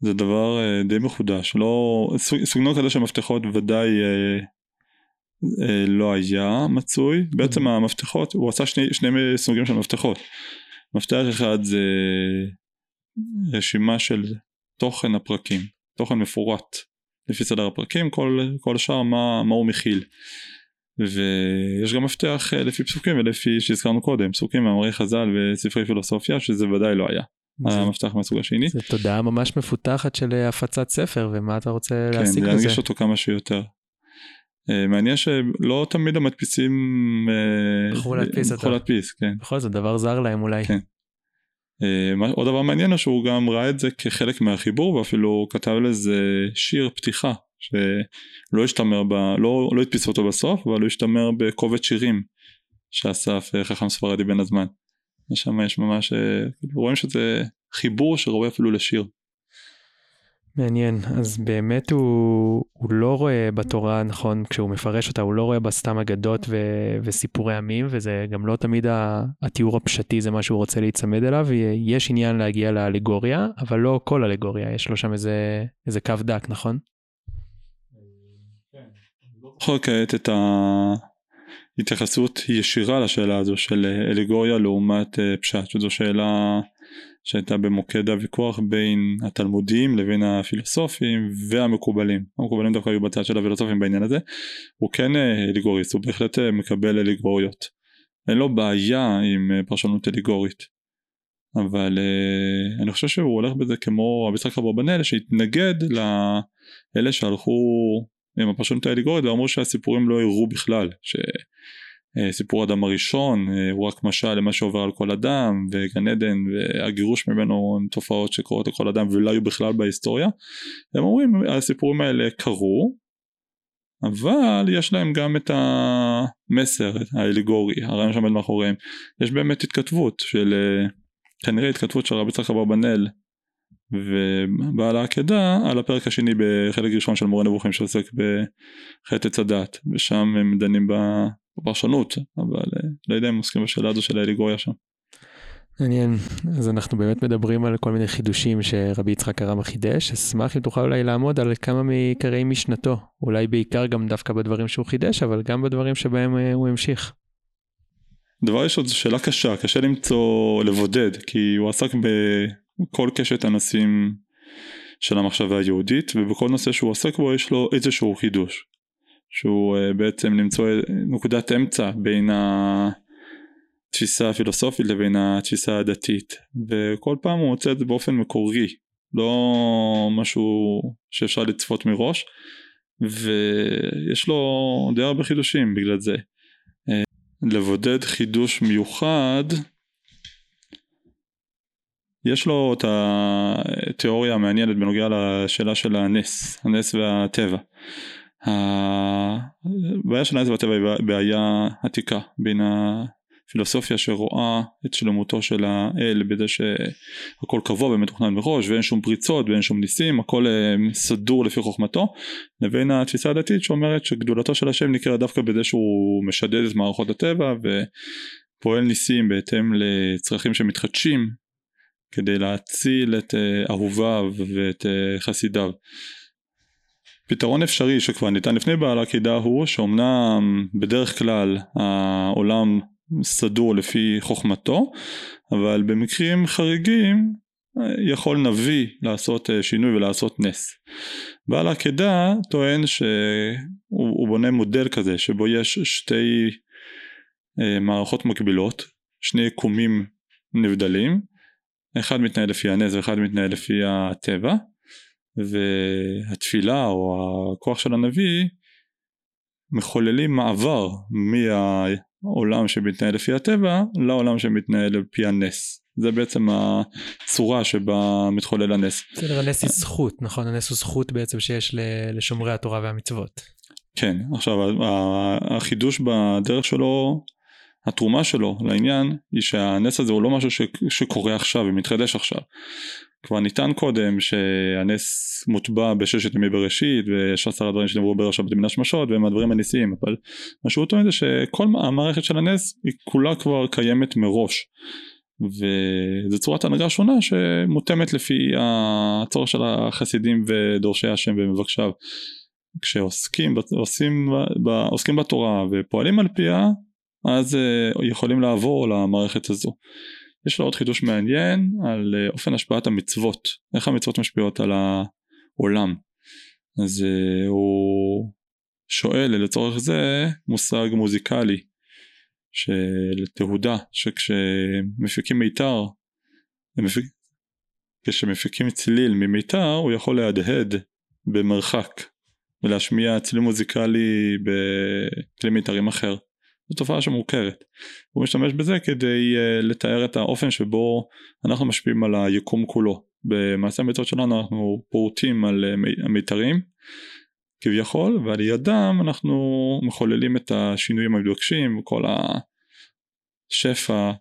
זה דבר אה, די מחודש, לא, סגנון כזה של מפתחות ודאי לא היה מצוי בעצם mm-hmm. המפתחות הוא עשה שני, שני סוגים של מפתחות מפתח אחד זה רשימה של תוכן הפרקים תוכן מפורט לפי סדר הפרקים כל, כל השאר מה, מה הוא מכיל ויש גם מפתח אה, לפי פסוקים ולפי שהזכרנו קודם פסוקים מאמרי חז"ל וספרי פילוסופיה שזה ודאי לא היה המפתח מהסוג השני. זה תודעה ממש מפותחת של הפצת ספר ומה אתה רוצה כן, להשיג בזה. כן, להנגיש אותו כמה שיותר. אה, מעניין שלא תמיד המדפיסים בחרו להדפיס אותו. להדפיס, כן. בכל זאת דבר זר להם אולי. כן. אה, עוד דבר מעניין הוא שהוא גם ראה את זה כחלק מהחיבור ואפילו כתב לזה שיר פתיחה שלא השתמר, ב, לא, לא הדפיס אותו בסוף אבל הוא השתמר בקובץ שירים שאסף אה, חכם ספרדי בן הזמן. ושם יש ממש, רואים שזה חיבור שראוי אפילו לשיר. מעניין, אז באמת הוא, הוא לא רואה בתורה, נכון, כשהוא מפרש אותה, הוא לא רואה בה סתם אגדות ו, וסיפורי עמים, וזה גם לא תמיד התיאור הפשטי זה מה שהוא רוצה להיצמד אליו, יש עניין להגיע לאלגוריה, אבל לא כל אלגוריה, יש לו שם איזה, איזה קו דק, נכון? יכול כעת את ההתייחסות ישירה לשאלה הזו של אלגוריה לעומת אה, פשט, שזו שאלה שהייתה במוקד הוויכוח בין התלמודים לבין הפילוסופים והמקובלים. המקובלים דווקא היו בצד של הפילוסופים בעניין הזה. הוא כן אה, אליגוריסט, הוא בהחלט אה, מקבל אליגוריות. אין לו בעיה עם אה, פרשנות אליגורית. אבל אני חושב שהוא הולך בזה כמו רבי יצחק אברבנאל שהתנגד לאלה שהלכו עם הפרשנות האליגורית ואמרו שהסיפורים לא הראו בכלל. ש... אה, סיפור אדם הראשון אה, הוא רק משל למה שעובר על כל אדם וגן עדן והגירוש ממנו הם תופעות שקורות לכל אדם ולא היו בכלל בהיסטוריה. הם אומרים הסיפורים האלה קרו אבל יש להם גם את המסר האליגורי הרעיון שעומד מאחוריהם. יש באמת התכתבות של אה, כנראה התכתבות של רבי יצחק אברבנאל ובעל העקדה על הפרק השני בחלק ראשון של מורה נבוכים שעוסק בחטא הדת ושם הם דנים בפרשנות אבל אה, לא יודע אם עוסקים בשאלה הזו של האליגוריה שם. מעניין. אז אנחנו באמת מדברים על כל מיני חידושים שרבי יצחק הרמא חידש. אשמח אם תוכל אולי לעמוד על כמה מעיקרי משנתו. אולי בעיקר גם דווקא בדברים שהוא חידש אבל גם בדברים שבהם אה, הוא המשיך. דבר ראשון זו שאלה קשה. קשה למצוא לבודד כי הוא עסק בכל קשת הנושאים של המחשבה היהודית ובכל נושא שהוא עוסק בו יש לו איזשהו חידוש שהוא uh, בעצם למצוא נקודת אמצע בין התפיסה הפילוסופית לבין התפיסה הדתית וכל פעם הוא מוצא את זה באופן מקורי לא משהו שאפשר לצפות מראש ויש לו די הרבה חידושים בגלל זה uh, לבודד חידוש מיוחד יש לו את התיאוריה המעניינת בנוגע לשאלה של הנס, הנס והטבע. הבעיה של הנס והטבע היא בעיה עתיקה בין פילוסופיה שרואה את שלמותו של האל בזה שהכל קבוע ומתוכנן מראש ואין שום פריצות ואין שום ניסים הכל אה, סדור לפי חוכמתו לבין התפיסה הדתית שאומרת שגדולתו של השם נקרא דווקא בזה שהוא משדד את מערכות הטבע ופועל ניסים בהתאם לצרכים שמתחדשים כדי להציל את אה, אהוביו ואת אה, חסידיו פתרון אפשרי שכבר ניתן לפני בעל עקידה הוא שאומנם בדרך כלל העולם סדור לפי חוכמתו אבל במקרים חריגים יכול נביא לעשות אה, שינוי ולעשות נס. בעל עקדה טוען שהוא בונה מודל כזה שבו יש שתי אה, מערכות מקבילות, שני יקומים נבדלים, אחד מתנהל לפי הנס ואחד מתנהל לפי הטבע והתפילה או הכוח של הנביא מחוללים מעבר מהעולם שמתנהל לפי הטבע לעולם שמתנהל לפי הנס זה בעצם הצורה שבה מתחולל הנס. בסדר, הנס היא זכות, נכון? הנס הוא זכות בעצם שיש לשומרי התורה והמצוות. כן, עכשיו החידוש בדרך שלו, התרומה שלו לעניין היא שהנס הזה הוא לא משהו שקורה עכשיו ומתחדש עכשיו. כבר ניתן קודם שהנס מוטבע בששת ימי בראשית ויש עשרה דברים שנאמרו בראש הבתים מן השמשות והם הדברים הניסיים אבל מה שהוא טוען זה שכל המערכת של הנס היא כולה כבר קיימת מראש. וזו צורת הנהגה שונה שמותאמת לפי הצורך של החסידים ודורשי השם ומבקשיו. כשעוסקים עושים, עוסקים בתורה ופועלים על פיה אז אה, יכולים לעבור למערכת הזו יש לו עוד חידוש מעניין על אה, אופן השפעת המצוות, איך המצוות משפיעות על העולם. אז uh, הוא שואל לצורך זה מושג מוזיקלי של תהודה שכשמפיקים מיתר מפיק... כשמפיקים צליל ממיתר הוא יכול להדהד במרחק ולהשמיע צליל מוזיקלי בכלי מיתרים אחר זו תופעה שמוכרת. הוא משתמש בזה כדי uh, לתאר את האופן שבו אנחנו משפיעים על היקום כולו. במעשה המצוות שלנו אנחנו פורטים על uh, המיתרים כביכול ועל ידם אנחנו מחוללים את השינויים המתבקשים כל השפע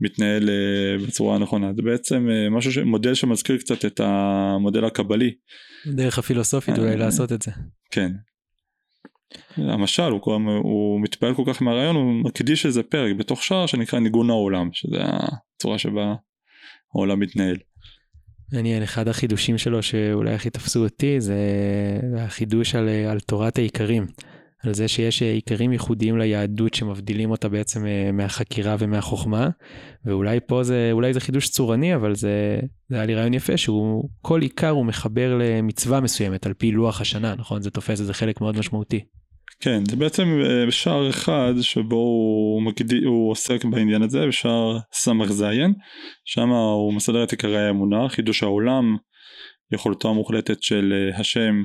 מתנהל uh, בצורה הנכונה זה בעצם uh, משהו ש... מודל שמזכיר קצת את המודל הקבלי. דרך הפילוסופית אולי לעשות את זה. כן המשל הוא, הוא, הוא מתפעל כל כך מהרעיון הוא מקדיש איזה פרק בתוך שער שנקרא ניגון העולם שזה הצורה שבה העולם מתנהל. מעניין אחד החידושים שלו שאולי הכי תפסו אותי זה החידוש על, על תורת העיקרים. על זה שיש עיקרים ייחודיים ליהדות שמבדילים אותה בעצם אה, מהחקירה ומהחוכמה ואולי פה זה אולי זה חידוש צורני אבל זה, זה היה לי רעיון יפה שהוא כל עיקר הוא מחבר למצווה מסוימת על פי לוח השנה נכון זה תופס איזה חלק מאוד משמעותי. כן זה בעצם אה, שער אחד שבו הוא, מגדי, הוא עוסק בעניין הזה בשער ס"ז שם הוא מסדר את עיקרי האמונה חידוש העולם יכולתו המוחלטת של אה, השם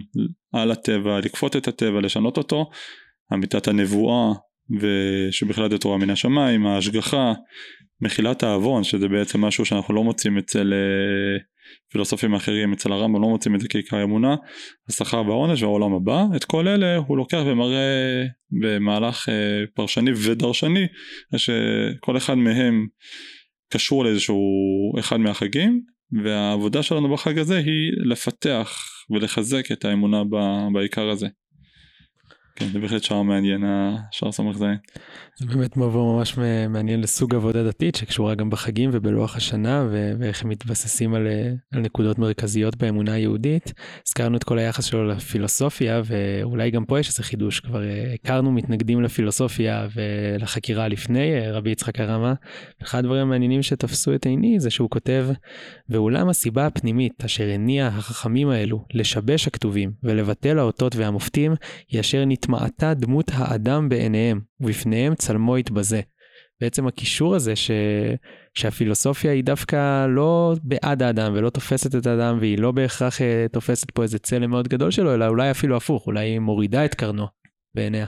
על הטבע לכפות את הטבע לשנות אותו. אמיתת הנבואה ושבכלל זה תורה מן השמיים ההשגחה מחילת העוון שזה בעצם משהו שאנחנו לא מוצאים אצל אה, פילוסופים אחרים אצל הרמב"ם לא מוצאים את זה כעיקר אמונה השכר והעונש והעולם הבא את כל אלה הוא לוקח ומראה במהלך אה, פרשני ודרשני שכל אחד מהם קשור לאיזשהו אחד מהחגים והעבודה שלנו בחג הזה היא לפתח ולחזק את האמונה בעיקר הזה כן, זה בהחלט שער מעניין, השער ס"ז. זה באמת מבוא ממש מעניין לסוג עבודה דתית שקשורה גם בחגים ובלוח השנה ואיך הם מתבססים על, על נקודות מרכזיות באמונה היהודית. הזכרנו את כל היחס שלו לפילוסופיה ואולי גם פה יש איזה חידוש, כבר אה, הכרנו מתנגדים לפילוסופיה ולחקירה לפני אה, רבי יצחק הרמה. אחד הדברים המעניינים שתפסו את עיני זה שהוא כותב, ואולם הסיבה הפנימית אשר הניעה החכמים האלו לשבש הכתובים ולבטל האותות והמופתים היא אשר נתמ... התמעטה דמות האדם בעיניהם, ובפניהם צלמו יתבזה. בעצם הקישור הזה ש... שהפילוסופיה היא דווקא לא בעד האדם ולא תופסת את האדם והיא לא בהכרח אה, תופסת פה איזה צלם מאוד גדול שלו, אלא אולי אפילו הפוך, אולי היא מורידה את קרנו בעיניה.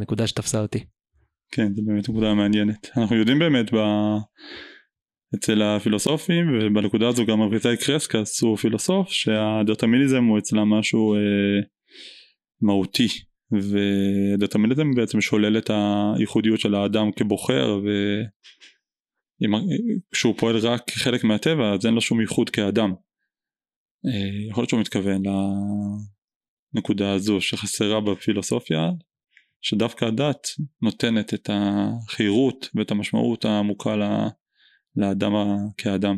נקודה שתפסה אותי. כן, זו באמת נקודה מעניינת. אנחנו יודעים באמת ב... אצל הפילוסופים ובנקודה הזו גם אביתי קרסקס הוא פילוסוף שהדוטמיניזם הוא אצלם משהו אה, מהותי ודטרמיניזם בעצם שולל את הייחודיות של האדם כבוחר וכשהוא פועל רק כחלק מהטבע אז אין לו שום ייחוד כאדם. אה, יכול להיות שהוא מתכוון לנקודה הזו שחסרה בפילוסופיה שדווקא הדת נותנת את החירות ואת המשמעות העמוקה לאדם כאדם.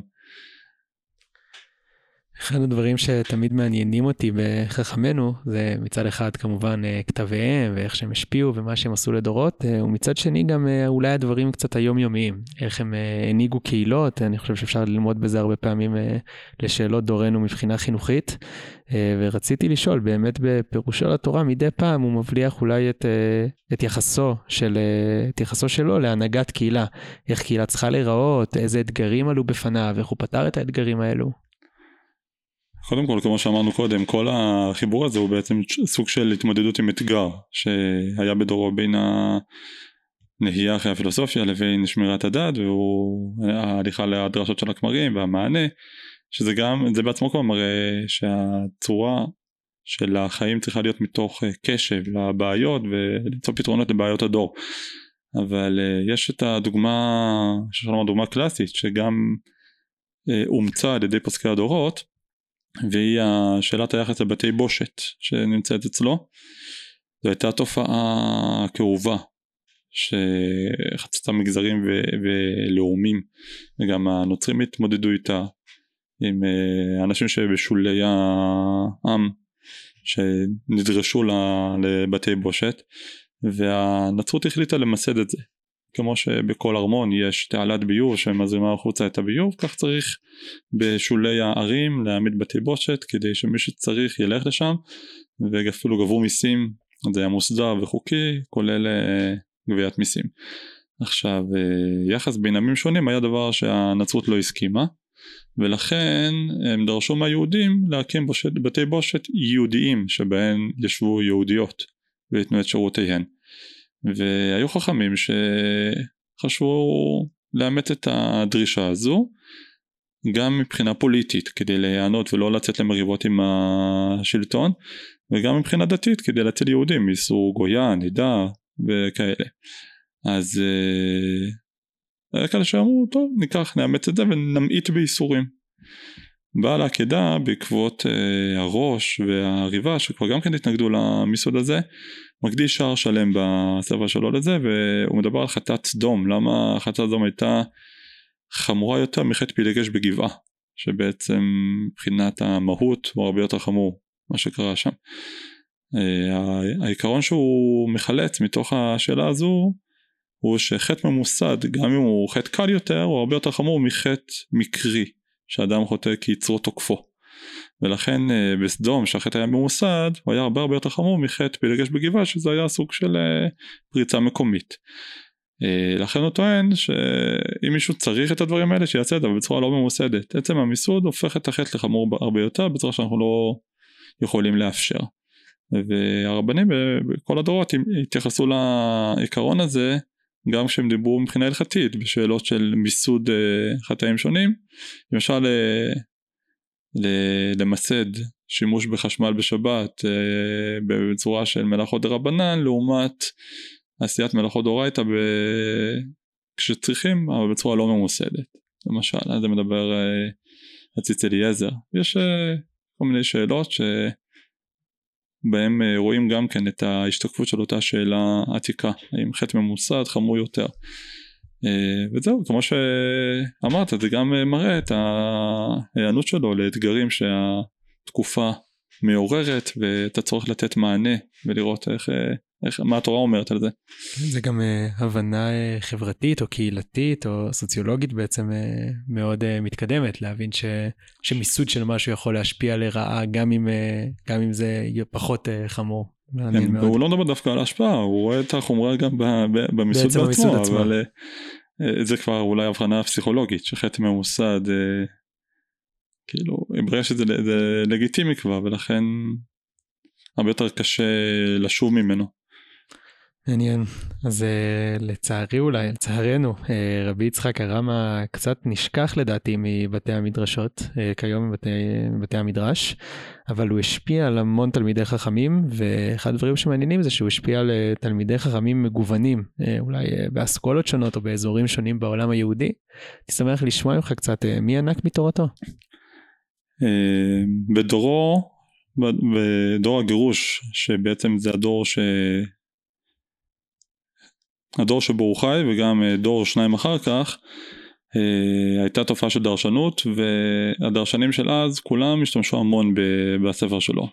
אחד הדברים שתמיד מעניינים אותי בחכמינו זה מצד אחד כמובן אה, כתביהם ואיך שהם השפיעו ומה שהם עשו לדורות אה, ומצד שני גם אה, אולי הדברים קצת היומיומיים איך הם הנהיגו קהילות אני חושב שאפשר ללמוד בזה הרבה פעמים לשאלות דורנו מבחינה חינוכית ורציתי לשאול באמת בפירושו לתורה מדי פעם הוא מבליח אולי את, את יחסו של את יחסו שלו להנהגת קהילה איך קהילה צריכה להיראות איזה אתגרים עלו בפניו איך הוא פתר את האתגרים האלו. קודם כל כמו שאמרנו קודם כל החיבור הזה הוא בעצם סוג של התמודדות עם אתגר שהיה בדורו בין הנהייה אחרי הפילוסופיה לבין שמירת הדת והוא ההליכה לדרשות של הכמרים והמענה שזה גם זה בעצמו כבר מראה שהצורה של החיים צריכה להיות מתוך קשב לבעיות ולמצוא פתרונות לבעיות הדור. אבל יש את הדוגמה, אפשר לומר דוגמה קלאסית שגם אומצה על ידי פוסקי הדורות והיא שאלת היחס לבתי בושת שנמצאת אצלו. זו הייתה תופעה כאובה שחצתה מגזרים ו- ולאומים וגם הנוצרים התמודדו איתה עם אה, אנשים שבשולי העם שנדרשו לבתי בושת והנצרות החליטה למסד את זה כמו שבכל ארמון יש תעלת ביוב שמזרימה החוצה את הביוב כך צריך בשולי הערים להעמיד בתי בושת כדי שמי שצריך ילך לשם ואפילו גבו מיסים זה היה מוסדר וחוקי כולל אה, גביית מיסים. עכשיו אה, יחס בין עמים שונים היה דבר שהנצרות לא הסכימה ולכן הם דרשו מהיהודים להקים בושת, בתי בושת יהודיים שבהם ישבו יהודיות ויתנו את שירותיהן והיו חכמים שחשבו לאמץ את הדרישה הזו גם מבחינה פוליטית כדי להיענות ולא לצאת למריבות עם השלטון וגם מבחינה דתית כדי להציל יהודים מאיסור גויה, נידה וכאלה. אז אה, היה כאלה שאמרו טוב ניקח נאמץ את זה ונמעיט בייסורים. באה לעקדה בעקבות אה, הראש והריבה שכבר גם כן התנגדו למיסוד הזה מקדיש שער שלם בספר שלו לזה והוא מדבר על חטאת סדום למה חטאת סדום הייתה חמורה יותר מחטא פילגש בגבעה שבעצם מבחינת המהות הוא הרבה יותר חמור מה שקרה שם. אה, העיקרון שהוא מחלץ מתוך השאלה הזו הוא שחטא ממוסד גם אם הוא חטא קל יותר הוא הרבה יותר חמור מחטא מקרי שאדם חוטא כי יצרו תוקפו ולכן אה, בסדום שהחטא היה ממוסד הוא היה הרבה הרבה יותר חמור מחטא פילגש בגבעה שזה היה סוג של אה, פריצה מקומית. אה, לכן הוא טוען שאם מישהו צריך את הדברים האלה שיעשה את זה בצורה לא ממוסדת עצם המיסוד הופך את החטא לחמור הרבה יותר בצורה שאנחנו לא יכולים לאפשר. והרבנים בכל הדורות התייחסו לעיקרון הזה גם כשהם דיברו מבחינה הלכתית בשאלות של מיסוד חטאים שונים למשל למסד שימוש בחשמל בשבת אה, בצורה של מלאכות דרבנן לעומת עשיית מלאכות דאורייתא ב... כשצריכים אבל בצורה לא ממוסדת. למשל על זה מדבר אה, הציץ אליעזר. יש אה, כל מיני שאלות שבהם רואים גם כן את ההשתקפות של אותה שאלה עתיקה האם חטא ממוסד חמור יותר. אה, וזהו כמו שאמרת זה גם אה, מראה את ההיענות שלו לאתגרים שהתקופה מעוררת ואת הצורך לתת מענה ולראות איך, אה, איך מה התורה אומרת על זה. זה גם הבנה חברתית או קהילתית או סוציולוגית בעצם מאוד מתקדמת להבין ש, שמיסוד של משהו יכול להשפיע לרעה גם אם, גם אם זה פחות חמור. כן, הוא לא מדבר דווקא על ההשפעה, הוא רואה את החומרה גם במיסוד בעצמו, אבל אה, אה, זה כבר אולי הבחנה פסיכולוגית, שחטא ממוסד, אה, כאילו, ברגע שזה לגיטימי כבר, ולכן הרבה יותר קשה לשוב ממנו. מעניין. אז uh, לצערי אולי, לצערנו, uh, רבי יצחק הרמה קצת נשכח לדעתי מבתי המדרשות, uh, כיום מבתי, מבתי המדרש, אבל הוא השפיע על המון תלמידי חכמים, ואחד הדברים שמעניינים זה שהוא השפיע על תלמידי חכמים מגוונים, אולי באסכולות שונות או באזורים שונים בעולם היהודי. הייתי שמח לשמוע ממך קצת מי ענק מתורתו. בדורו, בדור הגירוש, שבעצם זה הדור ש... הדור שבו הוא חי וגם אה, דור שניים אחר כך אה, הייתה תופעה של דרשנות והדרשנים של אז כולם השתמשו המון בספר שלו.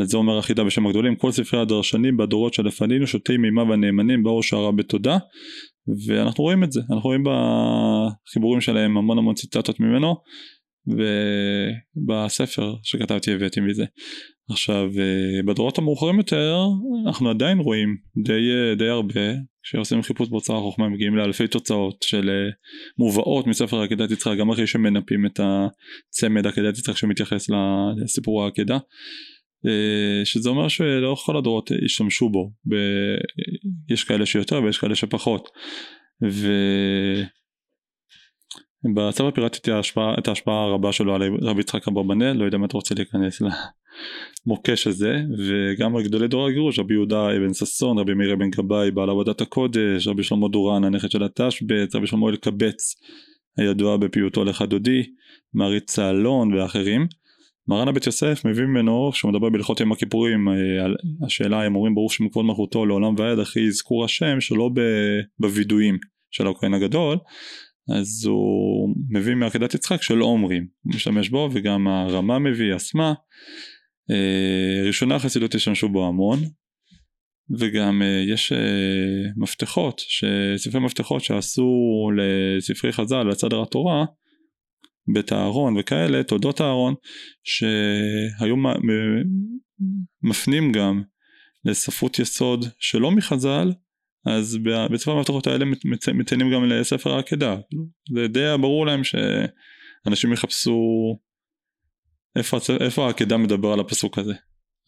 אז זה אומר החידה בשם הגדולים כל ספרי הדרשנים בדורות שלפנינו שותי מימה והנאמנים באור שערה בתודה ואנחנו רואים את זה אנחנו רואים בחיבורים שלהם המון המון ציטטות ממנו ובספר שכתבתי הבאתי מזה. עכשיו אה, בדורות המאוחרים יותר אנחנו עדיין רואים די, די הרבה כשעושים חיפוש באוצר החוכמה מגיעים לאלפי תוצאות של אה, מובאות מספר עקדת יצחק גם אחרי שמנפים את הצמד עקדת יצחק שמתייחס לסיפור העקדה אה, שזה אומר שלאורך כל הדורות השתמשו בו ב... יש כאלה שיותר ויש כאלה שפחות ו... בצו הפיראטי את ההשפעה הרבה שלו על רבי יצחק אברבנאל לא יודע אם אתה רוצה להיכנס המוקש הזה וגם גדולי דור הגירוש רבי יהודה אבן ששון רבי מאיר אבן גבאי בעל עבודת הקודש רבי שלמה דורן הנכד של התשבץ רבי שלמה אלקבץ הידוע בפיוטו לך דודי מעריץ צהלון ואחרים. מרן הבית יוסף מביא ממנו כשהוא מדבר בהלכות יום הכיפורים אה, על השאלה הם אומרים ברוך שם כבוד מלכותו לעולם ועד אחי יזכור השם שלא בווידויים של הכהן הגדול אז הוא מביא מעקדת יצחק שלא אומרים. הוא משתמש בו וגם הרמה מביא אסמה אה, ראשונה חסידות השתמשו בו המון. וגם אה, יש אה, מפתחות, ספרי מפתחות שעשו לספרי חז"ל לצד התורה בית אהרון וכאלה, תולדות אהרון, שהיו מפנים גם לספרות יסוד שלא מחז"ל, אז בספרי המפתחות האלה מציינים גם לספר העקדה. זה די ברור להם שאנשים יחפשו איפה, איפה העקדה מדבר על הפסוק הזה?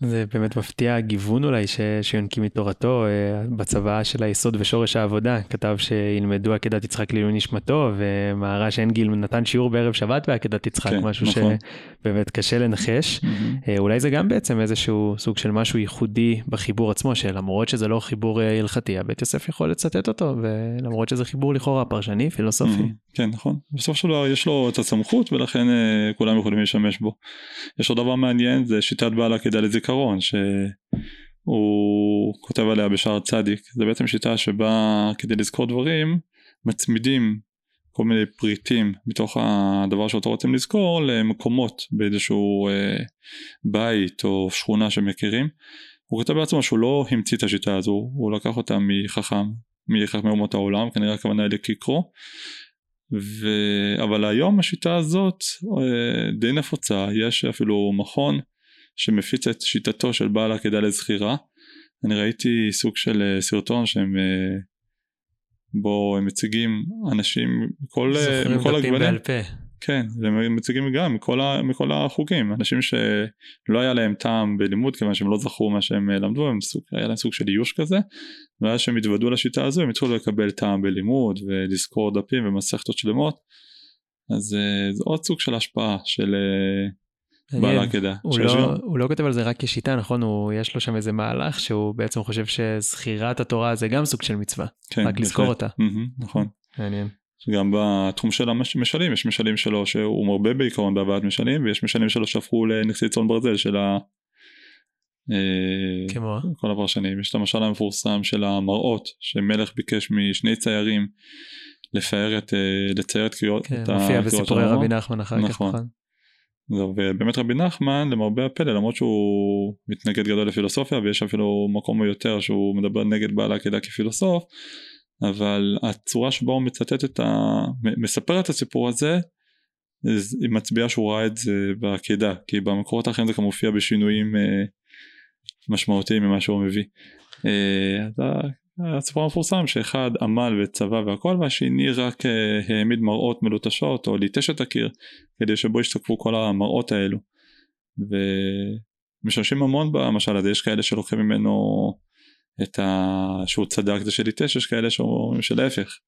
זה באמת מפתיע הגיוון אולי ש... שיונקים מתורתו אה, בצוואה של היסוד ושורש העבודה כתב שילמדו עקדת יצחק לעילוי נשמתו ומהר"ש אנגיל נתן שיעור בערב שבת בעקדת יצחק כן, משהו נכון. שבאמת קשה לנחש mm-hmm. אולי זה גם בעצם איזשהו סוג של משהו ייחודי בחיבור עצמו שלמרות שזה לא חיבור אה, הלכתי הבית יוסף יכול לצטט אותו ולמרות שזה חיבור לכאורה פרשני פילוסופי. Mm-hmm. כן נכון. בסוף של דבר יש לו את הסמכות ולכן כולם יכולים להשתמש בו. יש עוד דבר מעניין זה שיטת בעל עקדה לזיק זיכרון שהוא כותב עליה בשער צדיק. זה בעצם שיטה שבה כדי לזכור דברים מצמידים כל מיני פריטים מתוך הדבר שאותו רוצים לזכור למקומות באיזשהו אה, בית או שכונה שמכירים. הוא כותב בעצמו שהוא לא המציא את השיטה הזו הוא לקח אותה מחכם מחכמי אומות העולם כנראה הכוונה לקיקרו ו... אבל היום השיטה הזאת אה, די נפוצה יש אפילו מכון שמפיץ את שיטתו של בעל עקדה לזכירה. אני ראיתי סוג של אה, סרטון שהם אה, בו הם מציגים אנשים מכל, מכל הגוונים. כן, הם מציגים גם מכל, ה, מכל החוגים, אנשים שלא היה להם טעם בלימוד כיוון שהם לא זכרו מה שהם למדו, הם סוג, היה להם סוג של איוש כזה, ואז שהם התוודעו לשיטה הזו הם התחילו לקבל טעם בלימוד ולזכור דפים ומסכתות שלמות, אז זה עוד סוג של השפעה של בעל העקדה. הוא, לא, הוא לא כותב על זה רק כשיטה, נכון? הוא, יש לו שם איזה מהלך שהוא בעצם חושב שזכירת התורה זה גם סוג של מצווה, כן, רק לזכור אותה. Mm-hmm, נכון. מעניין. גם בתחום של המשלים, יש משלים שלו שהוא מרבה בעיקרון בהבאת משלים, ויש משלים שלו שהפכו לנכסי צאן ברזל של ה... אה, כמו? כל הפרשנים. יש את המשל המפורסם של המראות, שמלך ביקש משני ציירים לפאר את, אה, לצייר את קריאות, כן, מופיע בסיפורי רבי נחמן אחר כך, נכון? נכון. ובאמת רבי נחמן למרבה הפלא למרות שהוא מתנגד גדול לפילוסופיה ויש אפילו מקום יותר שהוא מדבר נגד בעל העקידה כפילוסוף אבל הצורה שבה הוא מצטט את ה... מספר את הסיפור הזה היא מצביעה שהוא ראה את זה בעקידה כי במקורות האחרים זה גם מופיע בשינויים אה, משמעותיים ממה שהוא מביא. אה, הסיפור המפורסם שאחד עמל וצבא והכל והשני רק אה, העמיד מראות מלוטשות או ליטש את הקיר כדי שבו ישתקפו כל המראות האלו ומשתמשים המון במשל הזה יש כאלה שלוקחים ממנו את ה... שהוא צדק זה שליטש, יש כאלה שאומרים שלהפך.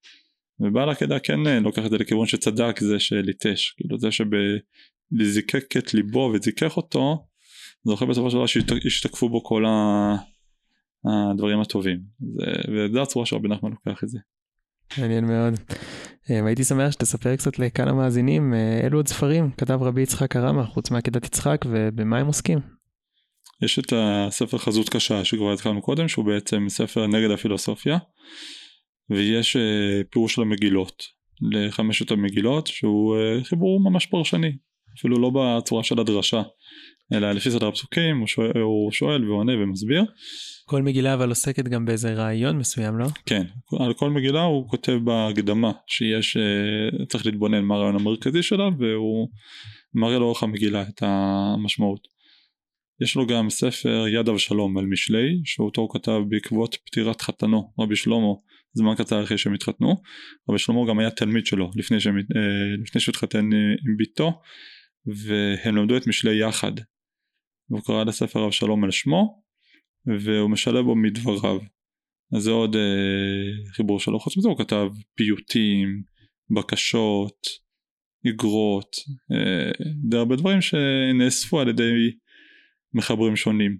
ובעל העקדה כן אה, לוקח את זה לכיוון שצדק זה שליטש, כאילו זה שבזיקק את ליבו וזיכך אותו, זוכה בסופו של דבר שישתקפו בו כל הדברים הטובים, וזו הצורה שרבי נחמן לוקח את זה. מעניין מאוד. אה, הייתי שמח שתספר קצת לכאן המאזינים אה, אילו עוד ספרים כתב רבי יצחק הרמה חוץ מעקדת יצחק ובמה הם עוסקים. יש את הספר חזות קשה שכבר התחלנו קודם שהוא בעצם ספר נגד הפילוסופיה ויש אה, פירוש של המגילות לחמשת המגילות שהוא חיבור ממש פרשני אפילו לא בצורה של הדרשה אלא לפי סדר הפסוקים הוא שואל, הוא שואל ועונה ומסביר. כל מגילה אבל עוסקת גם באיזה רעיון מסוים לא? כן, על כל מגילה הוא כותב בהקדמה שיש, אה, צריך להתבונן מה הרעיון המרכזי שלה והוא מראה לאורך המגילה את המשמעות. יש לו גם ספר יד אבשלום על משלי שאותו הוא כתב בעקבות פטירת חתנו רבי שלמה זמן קצר אחרי שהם התחתנו. רבי שלמה גם היה תלמיד שלו לפני, שהם, אה, לפני שהוא התחתן עם ביתו והם למדו את משלי יחד. והוא קרא לספר אבשלום על שמו והוא משלב בו מדבריו. אז זה עוד אה, חיבור שלו. חוץ מזה הוא כתב פיוטים בקשות אגרות אה, די הרבה דברים שנאספו על ידי מחברים שונים.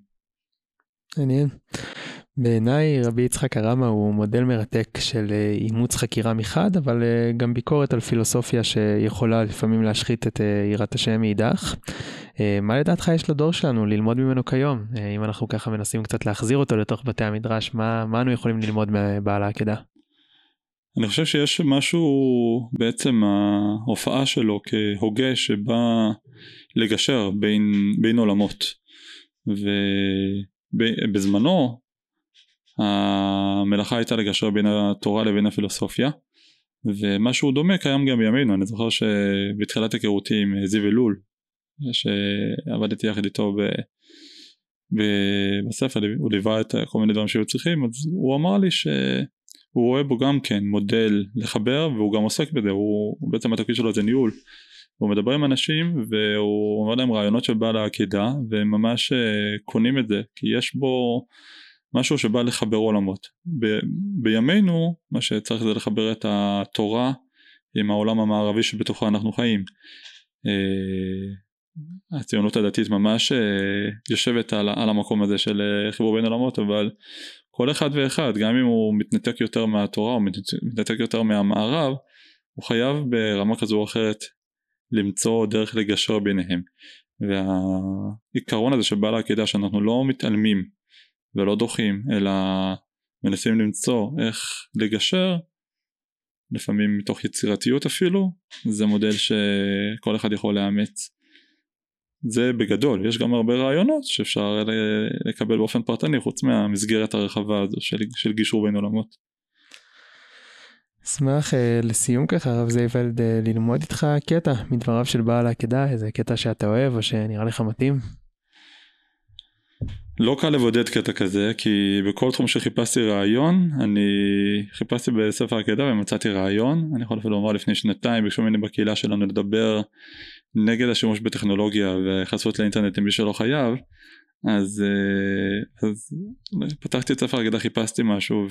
מעניין. בעיניי רבי יצחק הרמה הוא מודל מרתק של אה, אימוץ חקירה מחד, אבל אה, גם ביקורת על פילוסופיה שיכולה לפעמים להשחית את אה, יראת השם מאידך. מה לדעתך יש לדור שלנו ללמוד ממנו כיום? אם אנחנו ככה מנסים קצת להחזיר אותו לתוך בתי המדרש, מה, מה אנו יכולים ללמוד מבעל העקדה? אני חושב שיש משהו, בעצם ההופעה שלו כהוגה שבא לגשר בין, בין עולמות. ובזמנו המלאכה הייתה לגשר בין התורה לבין הפילוסופיה ומשהו דומה קיים גם בימינו. אני זוכר שבתחילת היכרותי עם זיו אלול שעבדתי יחד איתו ב... ב... בספר הוא ליווה את כל מיני דברים שהיו צריכים אז הוא אמר לי שהוא רואה בו גם כן מודל לחבר והוא גם עוסק בזה הוא בעצם התפקיד שלו זה ניהול הוא מדבר עם אנשים והוא אומר להם רעיונות של בעל העקידה והם ממש אה, קונים את זה כי יש בו משהו שבא לחבר עולמות. ב- בימינו מה שצריך זה לחבר את התורה עם העולם המערבי שבתוכו אנחנו חיים. אה, הציונות הדתית ממש אה, יושבת על, על המקום הזה של חיבור בין עולמות אבל כל אחד ואחד גם אם הוא מתנתק יותר מהתורה או מתנתק יותר מהמערב הוא חייב ברמה כזו או אחרת למצוא דרך לגשר ביניהם והעיקרון הזה של בעל העקידה שאנחנו לא מתעלמים ולא דוחים אלא מנסים למצוא איך לגשר לפעמים מתוך יצירתיות אפילו זה מודל שכל אחד יכול לאמץ זה בגדול יש גם הרבה רעיונות שאפשר לקבל באופן פרטני חוץ מהמסגרת הרחבה הזו של, של גישור בין עולמות. אשמח uh, לסיום ככה הרב זייפלד uh, ללמוד איתך קטע מדבריו של בעל העקדה איזה קטע שאתה אוהב או שנראה לך מתאים. לא קל לבודד קטע כזה כי בכל תחום שחיפשתי רעיון אני חיפשתי בספר העקדה ומצאתי רעיון אני יכול אפילו לומר לפני שנתיים ביקשו ממני בקהילה שלנו לדבר נגד השימוש בטכנולוגיה וחשפות לאינטרנט למי שלא חייב אז, אה, אז פתחתי את ספר העקדה חיפשתי משהו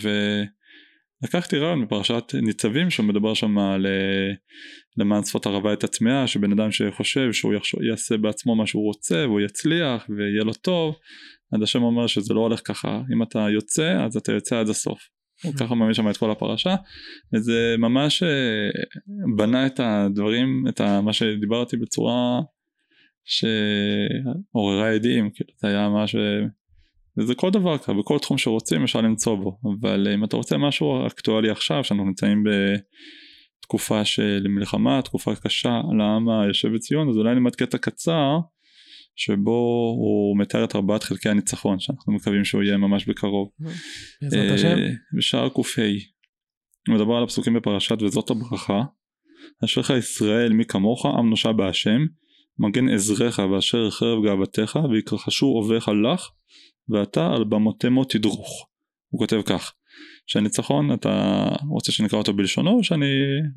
ולקחתי רעיון מפרשת ניצבים שמדבר שם על אה, למען שפת הרבה את הצמאה שבן אדם שחושב שהוא יחשוב, יעשה בעצמו מה שהוא רוצה והוא יצליח ויהיה לו טוב עד השם אומר שזה לא הולך ככה. אם אתה יוצא אז אתה יוצא עד הסוף. הוא ככה מאמין שם את כל הפרשה וזה ממש אה, בנה את הדברים את מה שדיברתי בצורה שעוררה ידיעים כאילו זה היה ממש וזה כל דבר ככה בכל תחום שרוצים אפשר למצוא בו אבל אם אתה רוצה משהו אקטואלי עכשיו שאנחנו נמצאים בתקופה של מלחמה תקופה קשה לעם היושב בציון אז אולי נלמד קטע קצר שבו הוא מתאר את ארבעת חלקי הניצחון שאנחנו מקווים שהוא יהיה ממש בקרוב. בעזרת השם. אה, בשער קה הוא מדבר על הפסוקים בפרשת וזאת הברכה אשריך ישראל מי כמוך עם נושע בהשם מגן עזריך ואשר חרב גאוותך ויקרחשו אוהביך לך ואתה על במותמו תדרוך. הוא כותב כך שהניצחון אתה רוצה שנקרא אותו בלשונו או שאני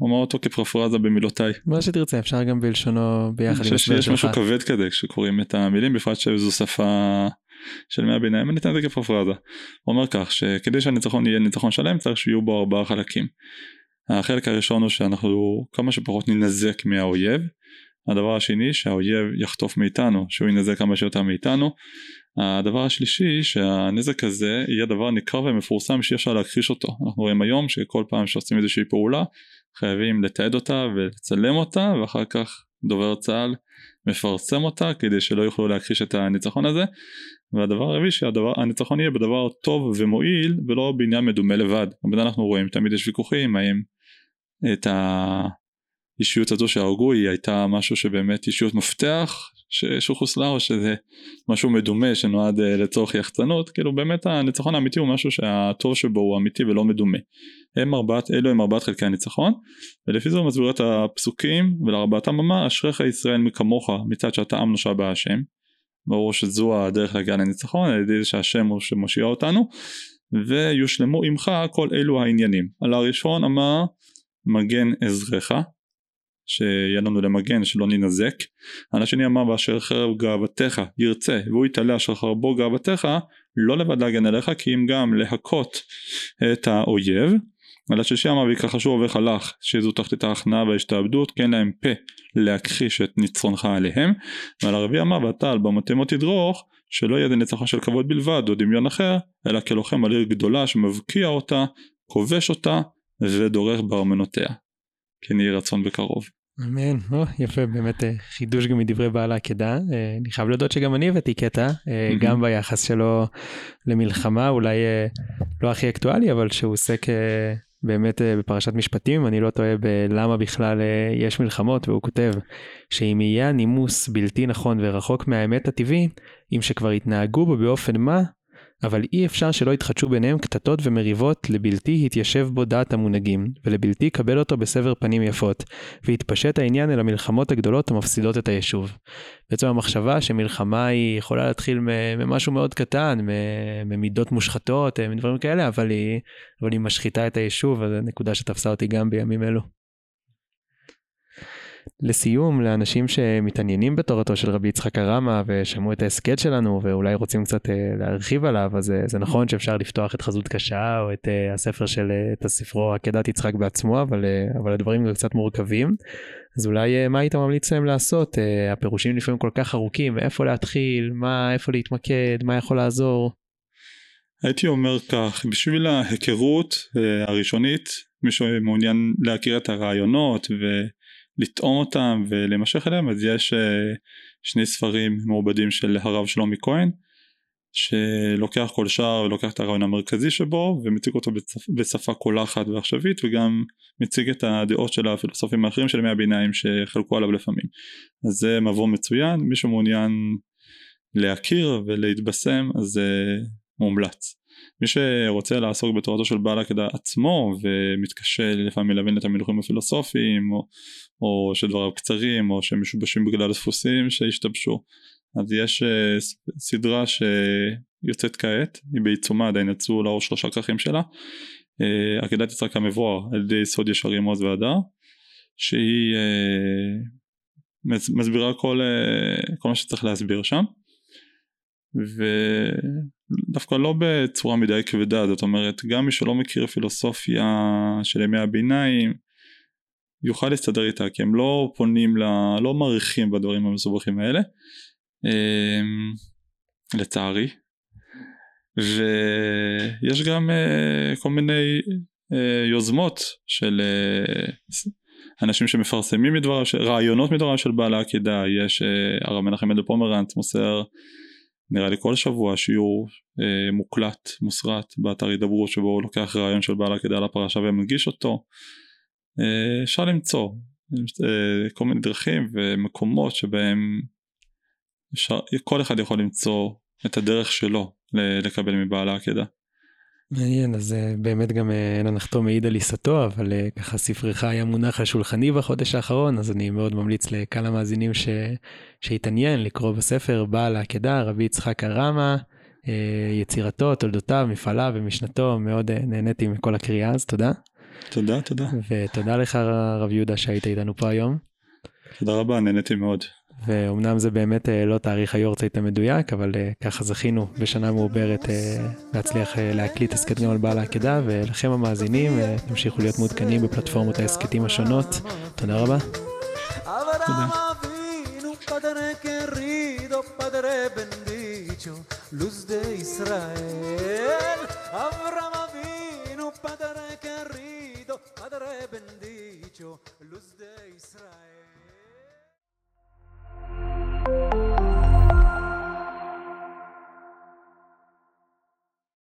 אומר אותו כפרפרזה במילותיי? מה שתרצה אפשר גם בלשונו ביחד. אני חושב שיש משהו כבד כזה כשקוראים את המילים בפרט שזו שפה של ימי הביניים, אני אתן את זה כפרפרזה. הוא אומר כך, שכדי שהניצחון יהיה ניצחון שלם צריך שיהיו בו ארבעה חלקים. החלק הראשון הוא שאנחנו כמה שפחות ננזק מהאויב. הדבר השני שהאויב יחטוף מאיתנו, שהוא ינזק כמה שיותר מאיתנו. הדבר השלישי שהנזק הזה יהיה דבר ניכר ומפורסם שאי אפשר להכחיש אותו. אנחנו רואים היום שכל פעם שעושים איזושהי פעולה חייבים לתעד אותה ולצלם אותה ואחר כך דובר צה"ל מפרסם אותה כדי שלא יוכלו להכחיש את הניצחון הזה והדבר הרביעי שהניצחון יהיה בדבר טוב ומועיל ולא בעניין מדומה לבד. אנחנו רואים תמיד יש ויכוחים האם את האישיות הזו שהרגו היא הייתה משהו שבאמת אישיות מפתח שחוסלה או שזה משהו מדומה שנועד אה, לצורך יחצנות. כאילו באמת הניצחון האמיתי הוא משהו שהטוב שבו הוא אמיתי ולא מדומה. הם ארבעת אלו הם ארבעת חלקי הניצחון ולפי זה הוא מסביר את הפסוקים ולארבעתם אמר אשריך ישראל מכמוך מצד שאתה עם נושע בהשם. ברור שזו הדרך להגיע לניצחון על ידי זה שהשם הוא שמושיע אותנו ויושלמו עמך כל אלו העניינים. על הראשון אמר מגן עזרך שיהיה לנו למגן שלא ננזק. על השני אמר באשר חרב גאוותך ירצה והוא יתעלה אשר חרבו גאוותך לא לבד להגן עליך כי אם גם להכות את האויב. על השלישי אמר ויקחשו אוהביך לך שזו תחתית ההכנעה וההשתעבדות כן להם פה להכחיש את ניצחונך עליהם. ועל הרביעי אמר ואתה על במותימו תדרוך שלא יהיה זה ניצחון של כבוד בלבד או דמיון אחר אלא כלוחם על עיר גדולה שמבקיע אותה כובש אותה ודורך בארמנותיה. כן יהי רצון בקרוב אמן, או, יפה, באמת אה, חידוש גם מדברי בעל העקדה. אה, אני חייב להודות שגם אני הבאתי קטע, אה, גם ביחס שלו למלחמה, אולי לא הכי אקטואלי, אבל שהוא עוסק באמת בפרשת משפטים, אני לא טועה בלמה בכלל יש מלחמות, והוא כותב שאם יהיה הנימוס בלתי נכון ורחוק מהאמת הטבעי, אם שכבר התנהגו בו באופן מה, אבל אי אפשר שלא יתחדשו ביניהם קטטות ומריבות לבלתי התיישב בו דעת המונהגים, ולבלתי קבל אותו בסבר פנים יפות, ויתפשט העניין אל המלחמות הגדולות המפסידות את היישוב. בעצם המחשבה שמלחמה היא יכולה להתחיל ממשהו מאוד קטן, ממידות מושחתות, מדברים כאלה, אבל היא, אבל היא משחיתה את היישוב, וזו נקודה שתפסה אותי גם בימים אלו. לסיום, לאנשים שמתעניינים בתורתו של רבי יצחק הרמה ושמעו את ההסכת שלנו ואולי רוצים קצת uh, להרחיב עליו, אז uh, זה נכון שאפשר לפתוח את חזות קשה או את uh, הספר של, uh, את הספרו עקדת יצחק בעצמו, אבל, uh, אבל הדברים קצת מורכבים. אז אולי uh, מה היית ממליץ להם לעשות? Uh, הפירושים לפעמים כל כך ארוכים, איפה להתחיל, מה, איפה להתמקד, מה יכול לעזור? הייתי אומר כך, בשביל ההיכרות uh, הראשונית, מי שמעוניין להכיר את הרעיונות ו... לטעום אותם ולמשך אליהם אז יש אה, שני ספרים מעובדים של הרב שלומי כהן שלוקח כל שער ולוקח את הרעיון המרכזי שבו ומציג אותו בשפה, קולחת ועכשווית וגם מציג את הדעות של הפילוסופים האחרים של ימי הביניים שחלקו עליו לפעמים. אז זה מבוא מצוין מי שמעוניין להכיר ולהתבשם אז זה מומלץ. מי שרוצה לעסוק בתורתו של בעל עקדה עצמו ומתקשה לפעמים להבין את המינוחים הפילוסופיים או, או שדבריו קצרים או שהם משובשים בגלל דפוסים שהשתבשו. אז יש uh, סדרה שיוצאת כעת היא בעיצומה עדיין יצאו לאור שלושה כרכים שלה. uh, עקדת יצחק המבואר על ידי יסוד ישרים עוז והדר שהיא uh, מסבירה כל, כל מה שצריך להסביר שם. ודווקא לא בצורה מדי כבדה זאת אומרת גם מי שלא מכיר פילוסופיה של ימי הביניים יוכל להסתדר איתה כי הם לא פונים ל... לא מעריכים בדברים המסובכים האלה. אמ, לצערי. ויש גם אה, כל מיני אה, יוזמות של אה, אנשים שמפרסמים מדבריו, רעיונות מדבריו של בעל העקידה, יש הרב מנחם מנדל פומרנט מוסר נראה לי כל שבוע שיעור מוקלט, מוסרט, באתר הידברות שבו הוא לוקח רעיון של בעל עקדה לפרשה ומנגיש אותו. אה, אפשר למצוא אה, כל מיני דרכים ומקומות שבהם אפשר, כל אחד יכול למצוא את הדרך שלו לקבל מבעל העקדה. מעניין, אז אה, באמת גם אין הנחתום מעיד על עיסתו, אבל ככה ספרך היה מונח על שולחני בחודש האחרון, אז אני מאוד ממליץ לקהל המאזינים ש... שהתעניין לקרוא בספר בעל העקדה, רבי יצחק הרמה, יצירתו, תולדותיו, מפעליו ומשנתו, מאוד נהניתי מכל הקריאה, אז תודה. תודה, תודה. ותודה לך רב יהודה שהיית איתנו פה היום. תודה רבה, נהניתי מאוד. ואומנם זה באמת לא תאריך היורצייט המדויק, אבל ככה זכינו בשנה מעוברת להצליח להקליט הסכת גם על בעל העקדה, ולכם המאזינים, תמשיכו להיות מעודכנים בפלטפורמות ההסכתים השונות. תודה רבה. תודה. Luz de Israel, Abraham لوز إسرائيل